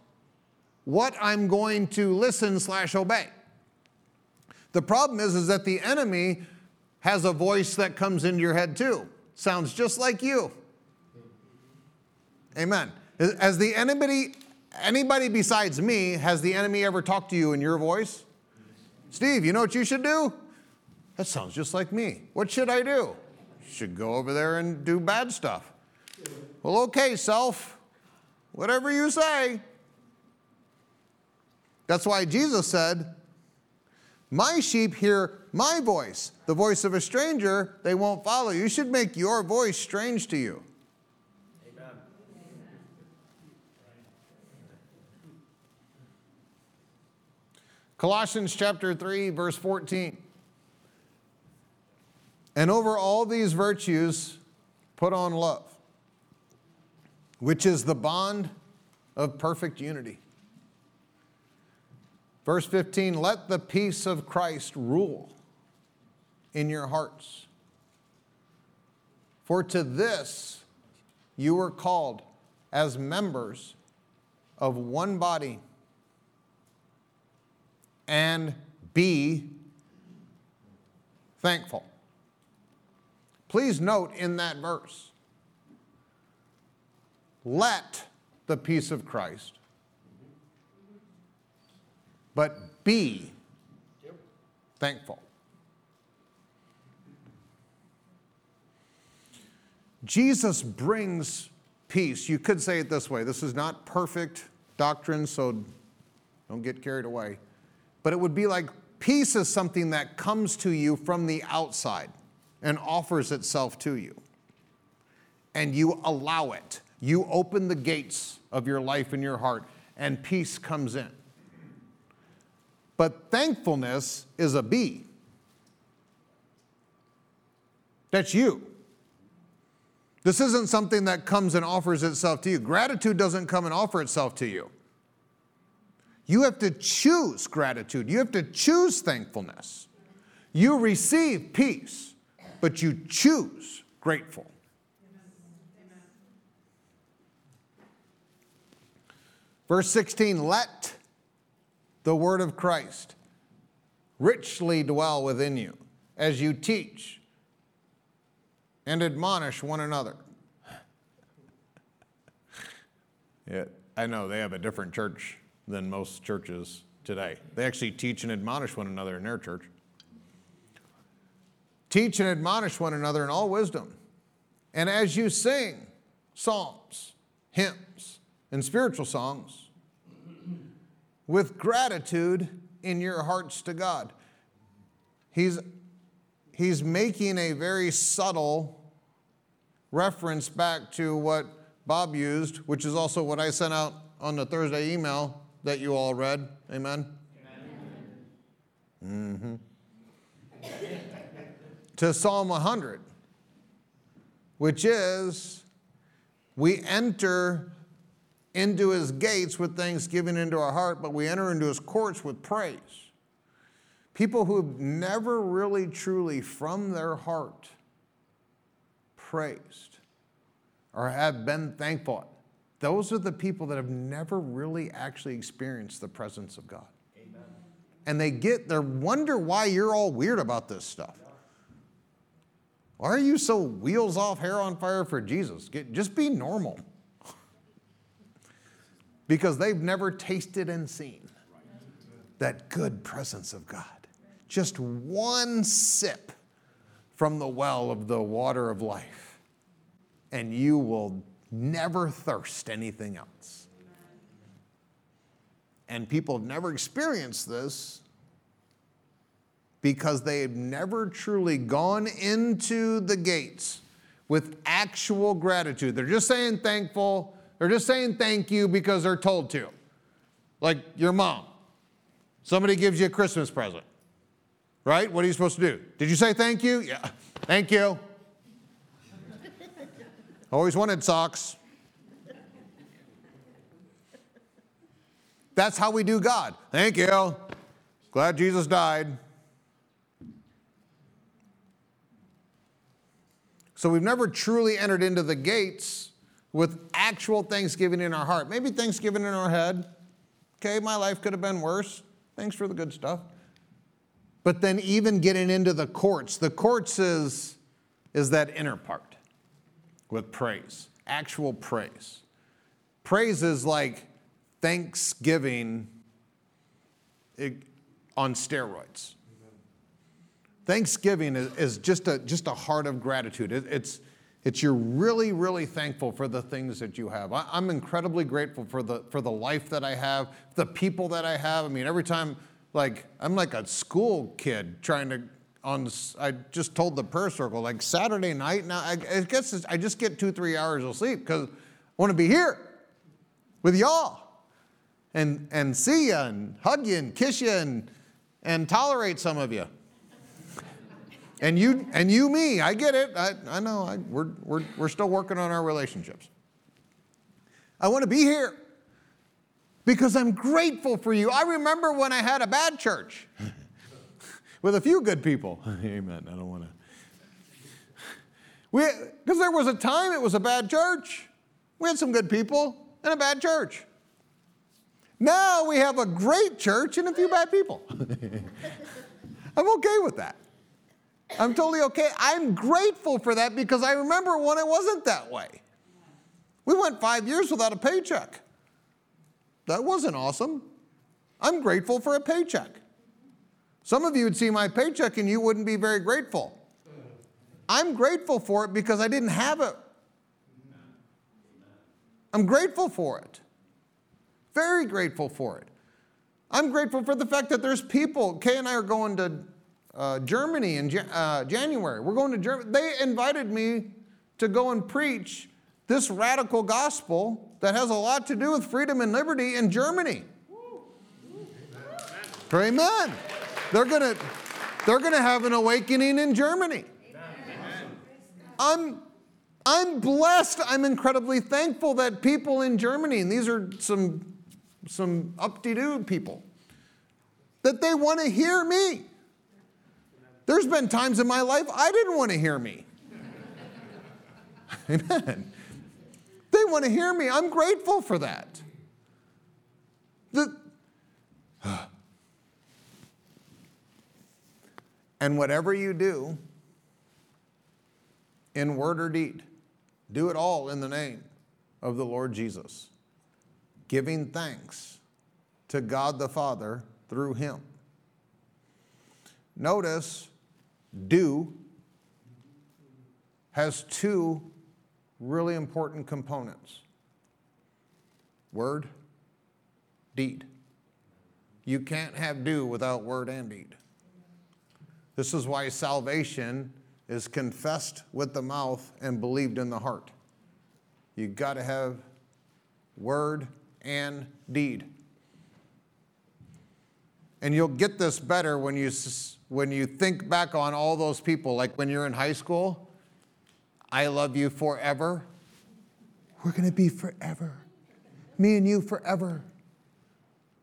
what I'm going to listen slash obey. The problem is, is that the enemy has a voice that comes into your head too. Sounds just like you. Amen. As the enemy Anybody besides me, has the enemy ever talked to you in your voice? Steve, you know what you should do? That sounds just like me. What should I do? You should go over there and do bad stuff. Well, okay, self, whatever you say. That's why Jesus said, My sheep hear my voice. The voice of a stranger, they won't follow. You should make your voice strange to you. Colossians chapter 3, verse 14. And over all these virtues, put on love, which is the bond of perfect unity. Verse 15, let the peace of Christ rule in your hearts. For to this you were called as members of one body and be thankful. Please note in that verse, let the peace of Christ, but be thankful. Jesus brings peace. You could say it this way this is not perfect doctrine, so don't get carried away but it would be like peace is something that comes to you from the outside and offers itself to you. And you allow it. You open the gates of your life and your heart, and peace comes in. But thankfulness is a be. That's you. This isn't something that comes and offers itself to you. Gratitude doesn't come and offer itself to you. You have to choose gratitude. You have to choose thankfulness. You receive peace, but you choose grateful. Verse 16 let the word of Christ richly dwell within you as you teach and admonish one another. yeah, I know they have a different church than most churches today. They actually teach and admonish one another in their church. Teach and admonish one another in all wisdom. And as you sing psalms, hymns, and spiritual songs, with gratitude in your hearts to God. He's, he's making a very subtle reference back to what Bob used, which is also what I sent out on the Thursday email that you all read. Amen? Amen. Mm-hmm. to Psalm 100, which is we enter into his gates with thanksgiving into our heart, but we enter into his courts with praise. People who've never really, truly, from their heart, praised or have been thankful. Those are the people that have never really actually experienced the presence of God. Amen. And they get, they wonder why you're all weird about this stuff. Why are you so wheels off, hair on fire for Jesus? Get, just be normal because they've never tasted and seen that good presence of God. Just one sip from the well of the water of life, and you will never thirst anything else. And people have never experienced this because they have never truly gone into the gates with actual gratitude. They're just saying thankful they're just saying thank you because they're told to. Like your mom. Somebody gives you a Christmas present, right? What are you supposed to do? Did you say thank you? Yeah. Thank you. Always wanted socks. That's how we do God. Thank you. Glad Jesus died. So we've never truly entered into the gates with actual thanksgiving in our heart. Maybe thanksgiving in our head. Okay, my life could have been worse. Thanks for the good stuff. But then even getting into the courts, the courts is, is that inner part with praise, actual praise. Praise is like thanksgiving on steroids. Thanksgiving is, just, a, just a heart of gratitude. it's, it's you're really, really thankful for the things that you have. I, am incredibly grateful for the, for the life that I have, the people that I have. I mean, every time, like, I'm like a school kid trying to, on, I just told the prayer circle, like Saturday night now, I, I guess I just get two, three hours of sleep because I want to be here with y'all and, and see you and hug you and kiss you and, and tolerate some of you. And you, and you, me, I get it. I, I know. I, we're, we're, we're still working on our relationships. I want to be here because I'm grateful for you. I remember when I had a bad church with a few good people. Amen. I don't want to. Because there was a time it was a bad church. We had some good people and a bad church. Now we have a great church and a few bad people. I'm okay with that. I'm totally okay. I'm grateful for that because I remember when it wasn't that way. We went five years without a paycheck. That wasn't awesome. I'm grateful for a paycheck. Some of you would see my paycheck and you wouldn't be very grateful. I'm grateful for it because I didn't have it. I'm grateful for it. Very grateful for it. I'm grateful for the fact that there's people. Kay and I are going to uh, Germany in uh, January. We're going to Germany. They invited me to go and preach this radical gospel that has a lot to do with freedom and liberty in Germany. Amen. Amen. They're gonna, they're gonna have an awakening in Germany. I'm, I'm blessed. I'm incredibly thankful that people in Germany, and these are some, some up-to-do people, that they want to hear me. There's been times in my life I didn't want to hear me. Amen. They want to hear me. I'm grateful for that. The, and whatever you do, in word or deed, do it all in the name of the Lord Jesus, giving thanks to God the Father through him. Notice, do has two really important components word, deed. You can't have do without word and deed. This is why salvation is confessed with the mouth and believed in the heart. You got to have word and deed. And you'll get this better when you, when you think back on all those people, like when you're in high school. I love you forever. We're going to be forever. Me and you forever.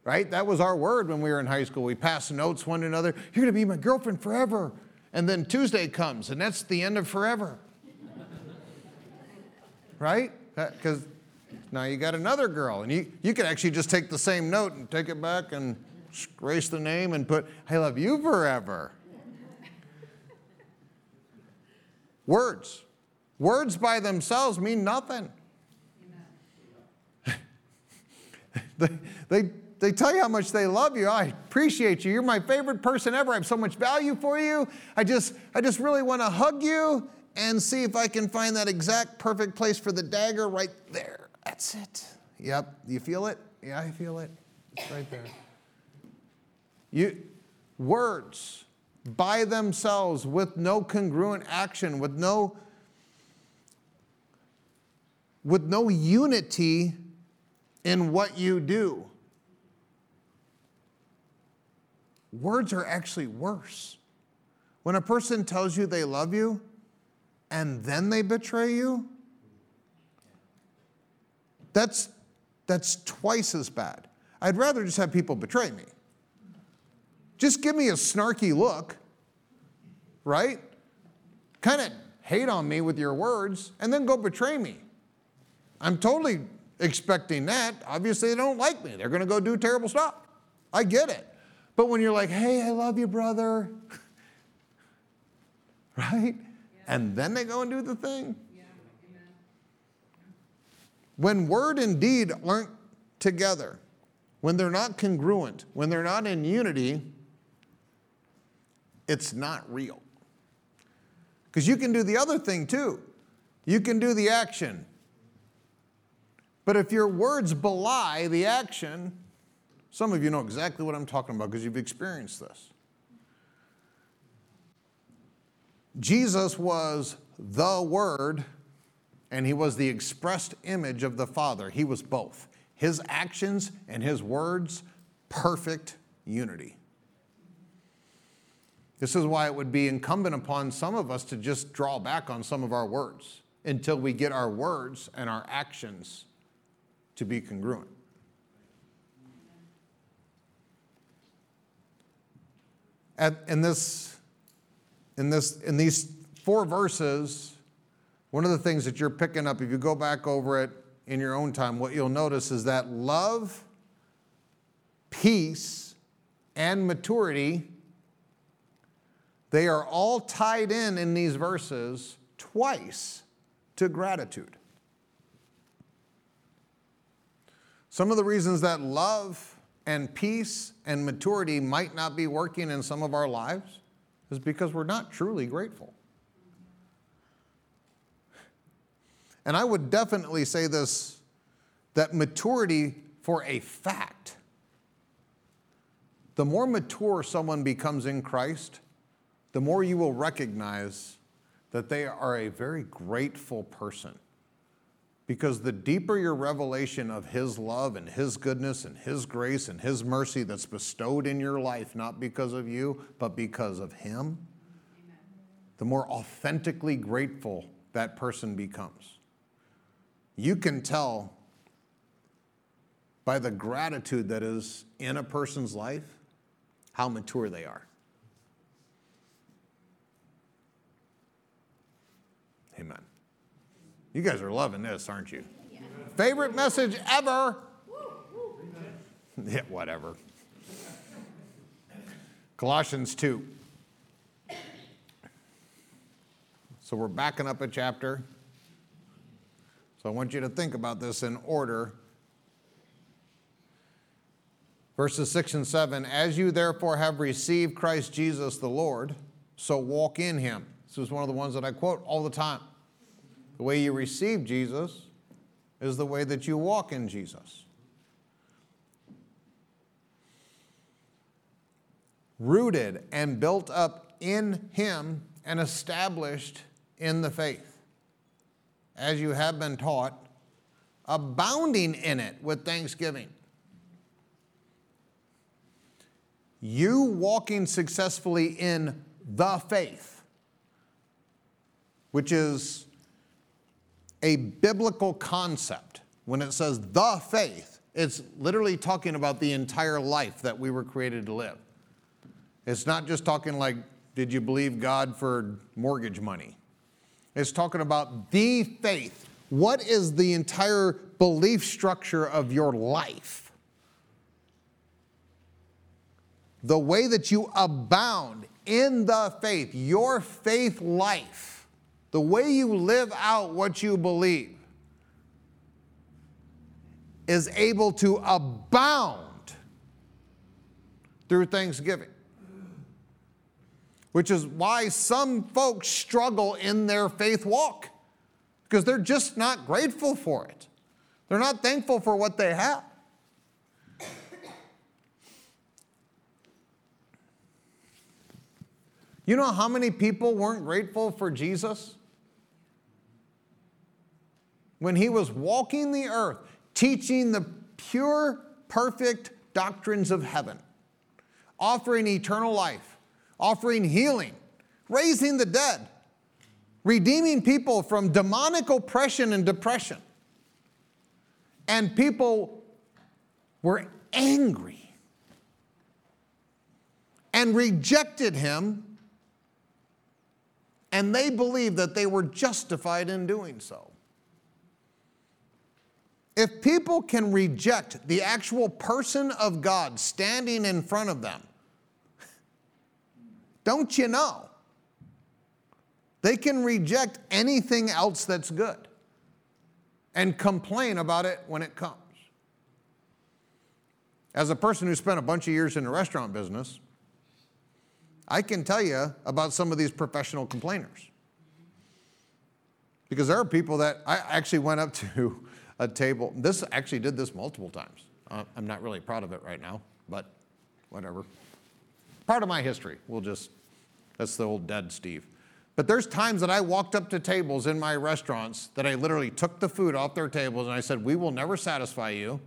Right? That was our word when we were in high school. We passed notes one another. You're going to be my girlfriend forever. And then Tuesday comes, and that's the end of forever. right? Because now you got another girl, and you, you could actually just take the same note and take it back and erase the name and put, I love you forever. Words. Words by themselves mean nothing. they, they, they tell you how much they love you. I appreciate you. You're my favorite person ever. I have so much value for you. I just, I just really want to hug you and see if I can find that exact perfect place for the dagger right there. That's it. Yep. You feel it? Yeah, I feel it. It's right there. You, words by themselves with no congruent action, with no with no unity in what you do. Words are actually worse. When a person tells you they love you and then they betray you, that's, that's twice as bad. I'd rather just have people betray me. Just give me a snarky look, right? Kind of hate on me with your words and then go betray me. I'm totally expecting that. Obviously, they don't like me. They're going to go do terrible stuff. I get it. But when you're like, hey, I love you, brother, right? Yeah. And then they go and do the thing. Yeah. When word and deed aren't together, when they're not congruent, when they're not in unity, it's not real. Because you can do the other thing too. You can do the action. But if your words belie the action, some of you know exactly what I'm talking about because you've experienced this. Jesus was the Word, and he was the expressed image of the Father. He was both. His actions and his words, perfect unity. This is why it would be incumbent upon some of us to just draw back on some of our words until we get our words and our actions to be congruent. At, in, this, in, this, in these four verses, one of the things that you're picking up, if you go back over it in your own time, what you'll notice is that love, peace, and maturity they are all tied in in these verses twice to gratitude. Some of the reasons that love and peace and maturity might not be working in some of our lives is because we're not truly grateful. And I would definitely say this that maturity for a fact, the more mature someone becomes in Christ, the more you will recognize that they are a very grateful person. Because the deeper your revelation of His love and His goodness and His grace and His mercy that's bestowed in your life, not because of you, but because of Him, the more authentically grateful that person becomes. You can tell by the gratitude that is in a person's life how mature they are. Amen. You guys are loving this, aren't you? Yeah. Favorite message ever? yeah, whatever. Colossians 2. So we're backing up a chapter. So I want you to think about this in order. Verses 6 and 7 As you therefore have received Christ Jesus the Lord, so walk in him. This is one of the ones that I quote all the time. The way you receive Jesus is the way that you walk in Jesus. Rooted and built up in him and established in the faith, as you have been taught, abounding in it with thanksgiving. You walking successfully in the faith, which is a biblical concept. When it says the faith, it's literally talking about the entire life that we were created to live. It's not just talking like, did you believe God for mortgage money? It's talking about the faith. What is the entire belief structure of your life? The way that you abound in the faith, your faith life, the way you live out what you believe, is able to abound through thanksgiving. Which is why some folks struggle in their faith walk, because they're just not grateful for it. They're not thankful for what they have. You know how many people weren't grateful for Jesus? When he was walking the earth, teaching the pure, perfect doctrines of heaven, offering eternal life, offering healing, raising the dead, redeeming people from demonic oppression and depression. And people were angry and rejected him and they believed that they were justified in doing so. If people can reject the actual person of God standing in front of them, don't you know? They can reject anything else that's good and complain about it when it comes. As a person who spent a bunch of years in the restaurant business, I can tell you about some of these professional complainers. Because there are people that I actually went up to a table. This actually did this multiple times. Uh, I'm not really proud of it right now, but whatever. Part of my history. We'll just, that's the old dead Steve. But there's times that I walked up to tables in my restaurants that I literally took the food off their tables and I said, We will never satisfy you.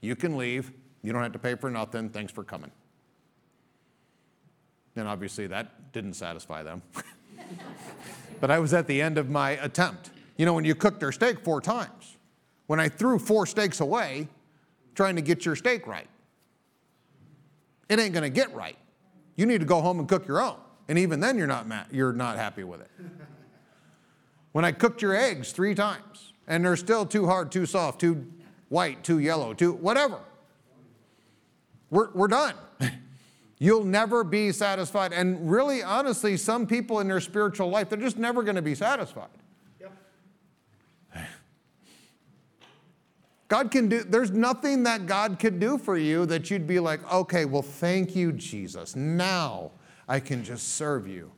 You can leave. You don't have to pay for nothing. Thanks for coming. And obviously that didn't satisfy them. but I was at the end of my attempt. You know, when you cook their steak four times, when I threw four steaks away trying to get your steak right, it ain't gonna get right. You need to go home and cook your own. And even then, you're not, ma- you're not happy with it. When I cooked your eggs three times, and they're still too hard, too soft, too white, too yellow, too whatever, we're, we're done. You'll never be satisfied. And really, honestly, some people in their spiritual life, they're just never going to be satisfied. God can do, there's nothing that God could do for you that you'd be like, okay, well, thank you, Jesus. Now I can just serve you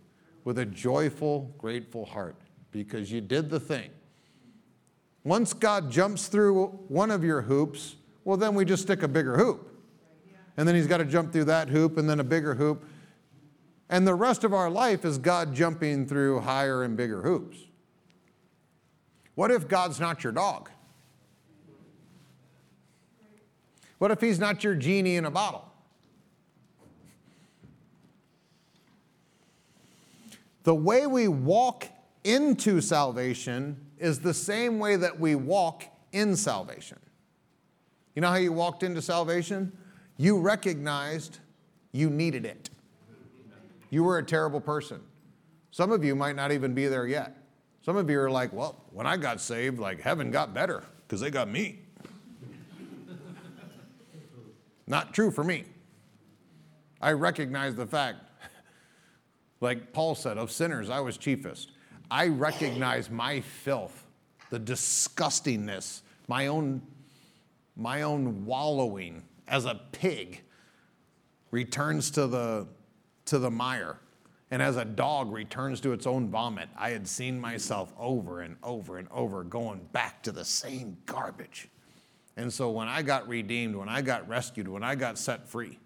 with a joyful, grateful heart because you did the thing. Once God jumps through one of your hoops, well, then we just stick a bigger hoop and then he's got to jump through that hoop and then a bigger hoop. And the rest of our life is God jumping through higher and bigger hoops. What if God's not your dog? What if he's not your genie in a bottle? The way we walk into salvation is the same way that we walk in salvation. You know how you walked into salvation? You recognized you needed it. You were a terrible person. Some of you might not even be there yet. Some of you are like, well, when I got saved, like heaven got better because they got me. Not true for me. I recognize the fact, like Paul said, of sinners, I was chiefest. I recognize my filth, the disgustingness, my own, my own wallowing as a pig returns to the, to the mire. And as a dog returns to its own vomit, I had seen myself over and over and over going back to the same garbage. And so when I got redeemed, when I got rescued, when I got set free,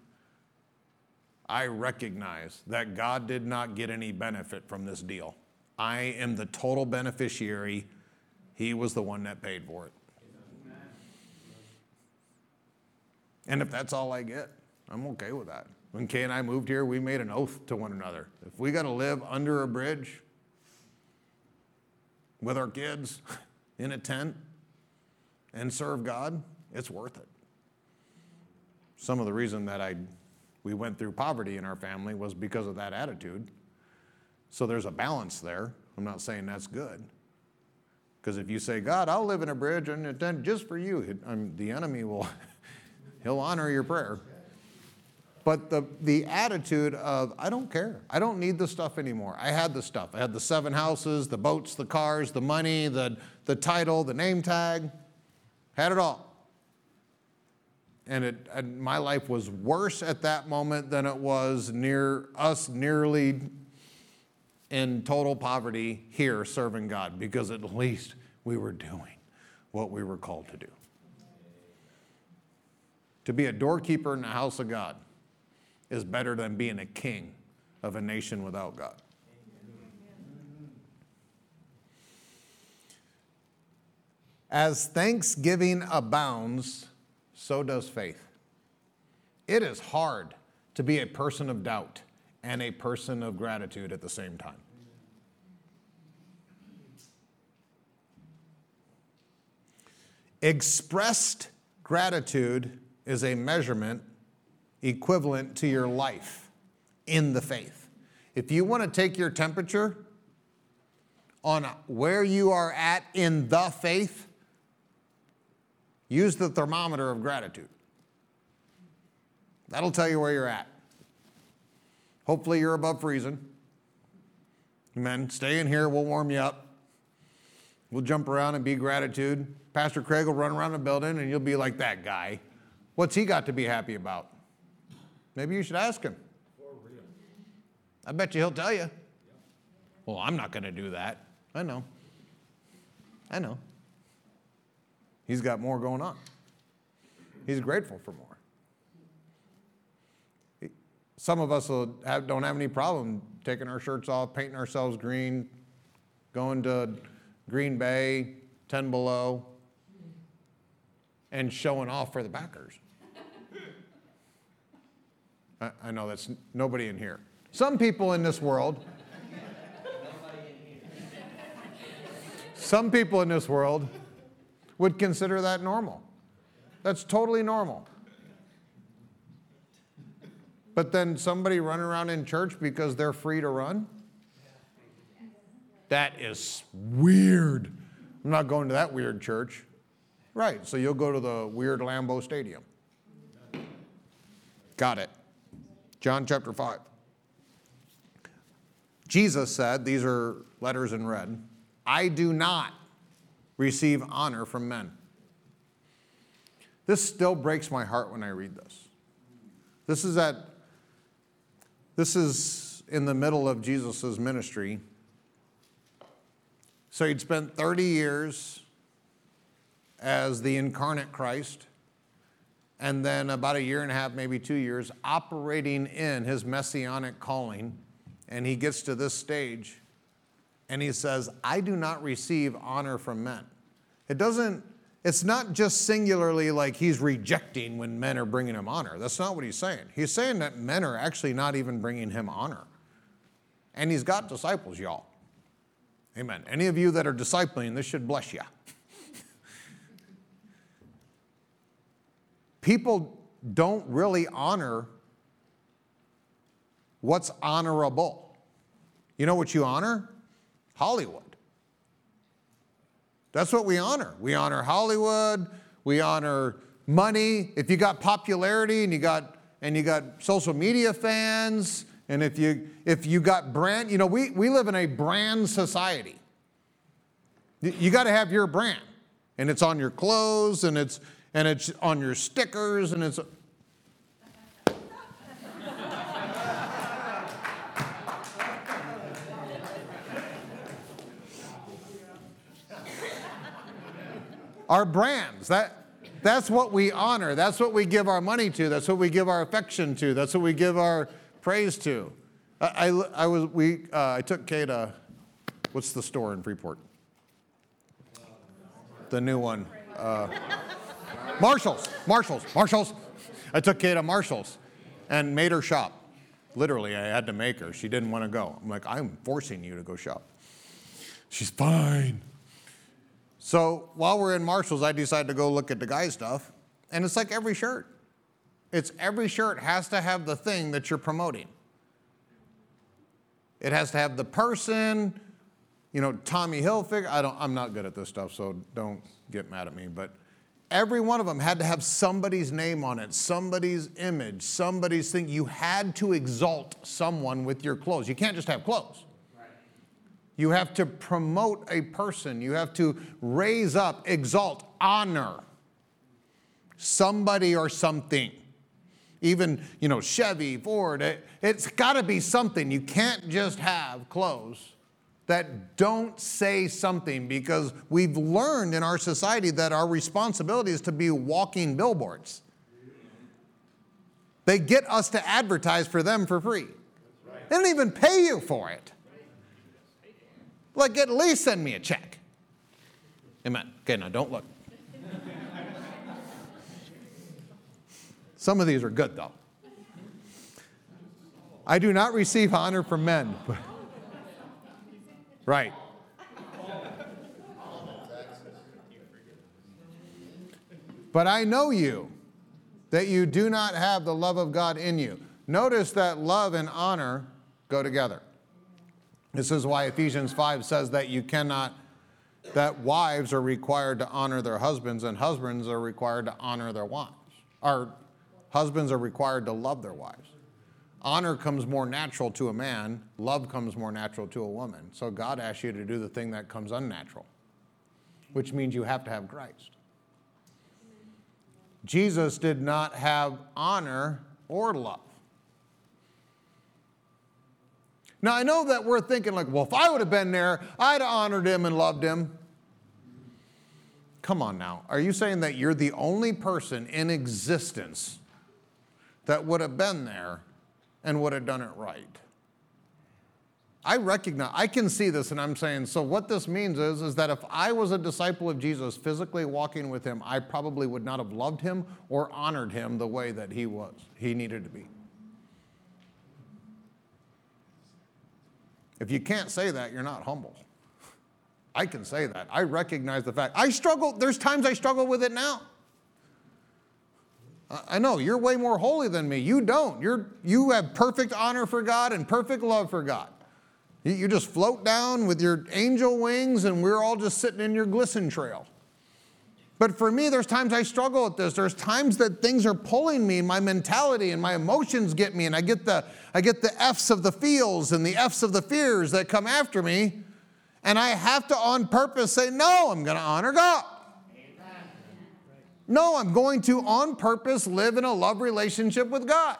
I recognize that God did not get any benefit from this deal. I am the total beneficiary. He was the one that paid for it. And if that's all I get, I'm okay with that. When Kay and I moved here, we made an oath to one another. If we got to live under a bridge with our kids in a tent and serve God, it's worth it. Some of the reason that I we went through poverty in our family was because of that attitude. So there's a balance there. I'm not saying that's good. Because if you say, God, I'll live in a bridge and a tent just for you, mean, um, the enemy will, he'll honor your prayer. But the, the attitude of, I don't care. I don't need the stuff anymore. I had the stuff. I had the seven houses, the boats, the cars, the money, the, the title, the name tag. Had it all. And, it, and my life was worse at that moment than it was near us nearly in total poverty here serving God because at least we were doing what we were called to do. To be a doorkeeper in the house of God is better than being a king of a nation without God. As thanksgiving abounds, so does faith. It is hard to be a person of doubt and a person of gratitude at the same time. Expressed gratitude is a measurement equivalent to your life in the faith. If you want to take your temperature on where you are at in the faith, use the thermometer of gratitude. That'll tell you where you're at. Hopefully, you're above freezing. Amen. Stay in here, we'll warm you up. We'll jump around and be gratitude. Pastor Craig will run around the building and you'll be like that guy. What's he got to be happy about? Maybe you should ask him. I bet you he'll tell you. Well, I'm not going to do that. I know. I know. He's got more going on. He's grateful for more. Some of us have, don't have any problem taking our shirts off, painting ourselves green, going to Green Bay, 10 below, and showing off for the Packers. I, I know that's nobody in here. Some people in this world, some people in this world would consider that normal. That's totally normal. But then somebody running around in church because they're free to run? That is weird. I'm not going to that weird church. Right, so you'll go to the weird Lambeau Stadium. Got it. John chapter 5. Jesus said, these are letters in red, I do not receive honor from men. This still breaks my heart when I read this. This is at this is in the middle of Jesus' ministry. So he'd spent 30 years as the incarnate Christ and then about a year and a half, maybe two years, operating in his messianic calling. And he gets to this stage and he says, I do not receive honor from men. It doesn't, it's not just singularly like he's rejecting when men are bringing him honor. That's not what he's saying. He's saying that men are actually not even bringing him honor. And he's got disciples, y'all. Amen. Any of you that are discipling, this should bless you. people don't really honor what's honorable. You know what you honor? Hollywood. That's what we honor. We honor Hollywood, we honor money. If you got popularity and you got and you got social media fans, and if you if you got brand, you know, we, we live in a brand society. You got to have your brand. And it's on your clothes and it's and it's on your stickers and it's. Our brands. That, that's what we honor. That's what we give our money to. That's what we give our affection to. That's what we give our praise to. I, I, I was, we, uh, I took Kay to, what's the store in Freeport? The new one. Uh, Marshalls, Marshalls, Marshalls. I took Kay to Marshalls and made her shop. Literally, I had to make her. She didn't want to go. I'm like, I'm forcing you to go shop. She's fine. So while we're in Marshalls, I decided to go look at the guy stuff. And it's like every shirt. It's every shirt has to have the thing that you're promoting. It has to have the person, you know, Tommy Hilfiger. I don't, I'm not good at this stuff, so don't get mad at me. But every one of them had to have somebody's name on it, somebody's image, somebody's thing. You had to exalt someone with your clothes. You can't just have clothes. You have to promote a person. You have to raise up, exalt, honor somebody or something. Even, you know, Chevy, Ford, it, it's got to be something. You can't just have clothes that don't say something because we've learned in our society that our responsibility is to be walking billboards. They get us to advertise for them for free. They don't even pay you for it. Like, at least send me a check. Amen. Okay, now don't look. Some of these are good, though. I do not receive honor from men. right. But I know you, that you do not have the love of God in you. Notice that love and honor go together. This is why Ephesians 5 says that you cannot, that wives are required to honor their husbands and husbands are required to honor their wives. Our husbands are required to love their wives. Honor comes more natural to a man, love comes more natural to a woman. So God asks you to do the thing that comes unnatural, which means you have to have Christ. Jesus did not have honor or love. Now, I know that we're thinking, like, well, if I would have been there, I'd have honored him and loved him. Come on now. Are you saying that you're the only person in existence that would have been there and would have done it right? I recognize, I can see this, and I'm saying, so what this means is, is that if I was a disciple of Jesus, physically walking with him, I probably would not have loved him or honored him the way that he was, he needed to be. If you can't say that, you're not humble. I can say that. I recognize the fact. I struggle, there's times I struggle with it now. I know you're way more holy than me. You don't. You're, you have perfect honor for God and perfect love for God. You, you just float down with your angel wings, and we're all just sitting in your glisten trail. But for me, there's times I struggle with this. There's times that things are pulling me, my mentality and my emotions get me, and I get the, I get the F's of the feels and the F's of the fears that come after me. And I have to, on purpose, say, No, I'm going to honor God. No, I'm going to, on purpose, live in a love relationship with God.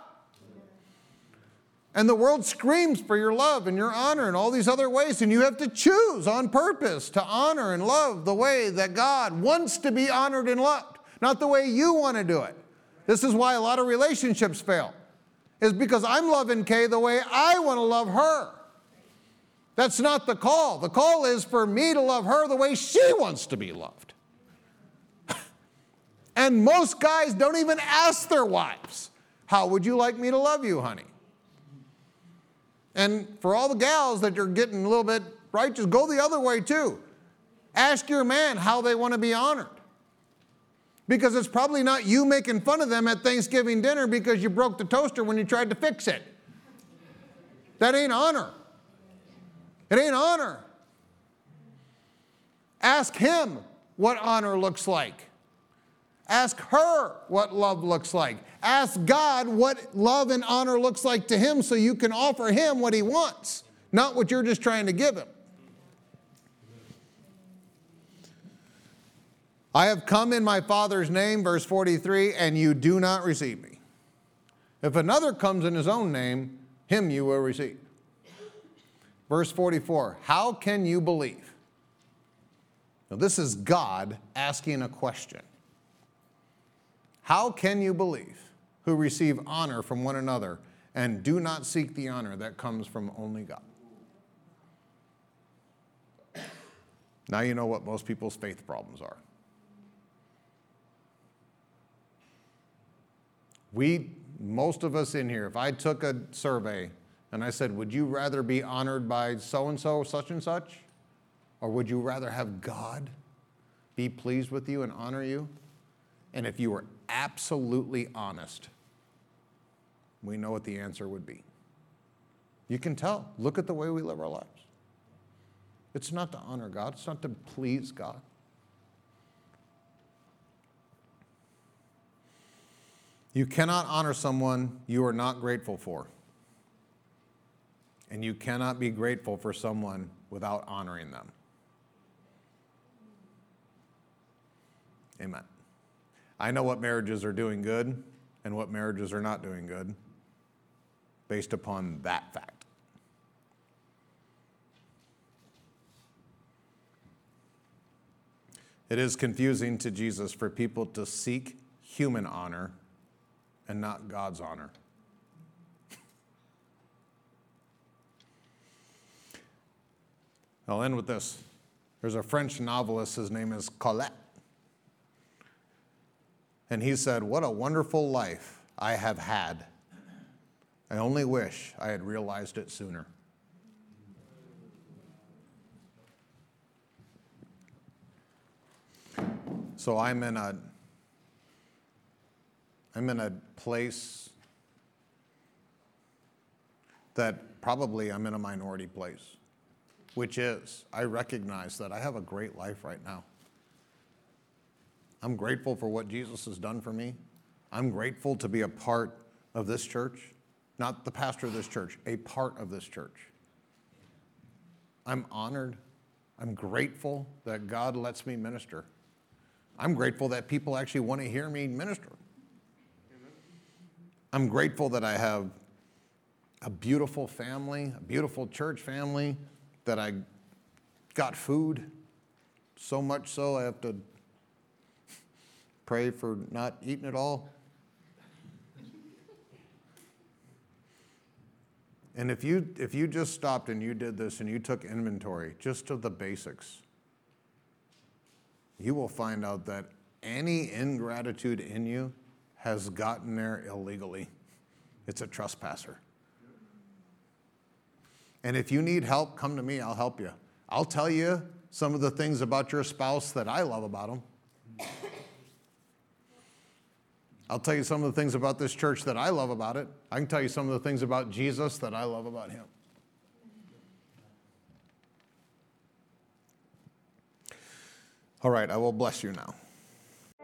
And the world screams for your love and your honor and all these other ways, and you have to choose on purpose to honor and love the way that God wants to be honored and loved, not the way you want to do it. This is why a lot of relationships fail, is because I'm loving Kay the way I want to love her. That's not the call. The call is for me to love her the way she wants to be loved. and most guys don't even ask their wives, How would you like me to love you, honey? And for all the gals that you're getting a little bit righteous, go the other way too. Ask your man how they want to be honored. Because it's probably not you making fun of them at Thanksgiving dinner because you broke the toaster when you tried to fix it. That ain't honor. It ain't honor. Ask him what honor looks like. Ask her what love looks like. Ask God what love and honor looks like to Him so you can offer Him what He wants, not what you're just trying to give Him. I have come in my Father's name, verse 43, and you do not receive me. If another comes in his own name, him you will receive. Verse 44 How can you believe Now, this is God asking a question How can you believe who receive honor from one another and do not seek the honor that comes from only God? Now you know what most people's faith problems are. We, most of us in here, if I took a survey and I said, Would you rather be honored by so and so, such and such? Or would you rather have God be pleased with you and honor you? And if you were absolutely honest, we know what the answer would be. You can tell. Look at the way we live our lives. It's not to honor God, it's not to please God. You cannot honor someone you are not grateful for. And you cannot be grateful for someone without honoring them. Amen. I know what marriages are doing good and what marriages are not doing good based upon that fact. It is confusing to Jesus for people to seek human honor and not God's honor. I'll end with this. There's a French novelist, his name is Colette. And he said, What a wonderful life I have had. I only wish I had realized it sooner. So I'm in a I'm in a place that probably I'm in a minority place, which is I recognize that I have a great life right now. I'm grateful for what Jesus has done for me. I'm grateful to be a part of this church, not the pastor of this church, a part of this church. I'm honored. I'm grateful that God lets me minister. I'm grateful that people actually want to hear me minister. I'm grateful that I have a beautiful family, a beautiful church family, that I got food. So much so, I have to pray for not eating at all. And if you, if you just stopped and you did this and you took inventory just of the basics, you will find out that any ingratitude in you has gotten there illegally. It's a trespasser. And if you need help, come to me, I'll help you. I'll tell you some of the things about your spouse that I love about them. I'll tell you some of the things about this church that I love about it. I can tell you some of the things about Jesus that I love about him. All right, I will bless you now.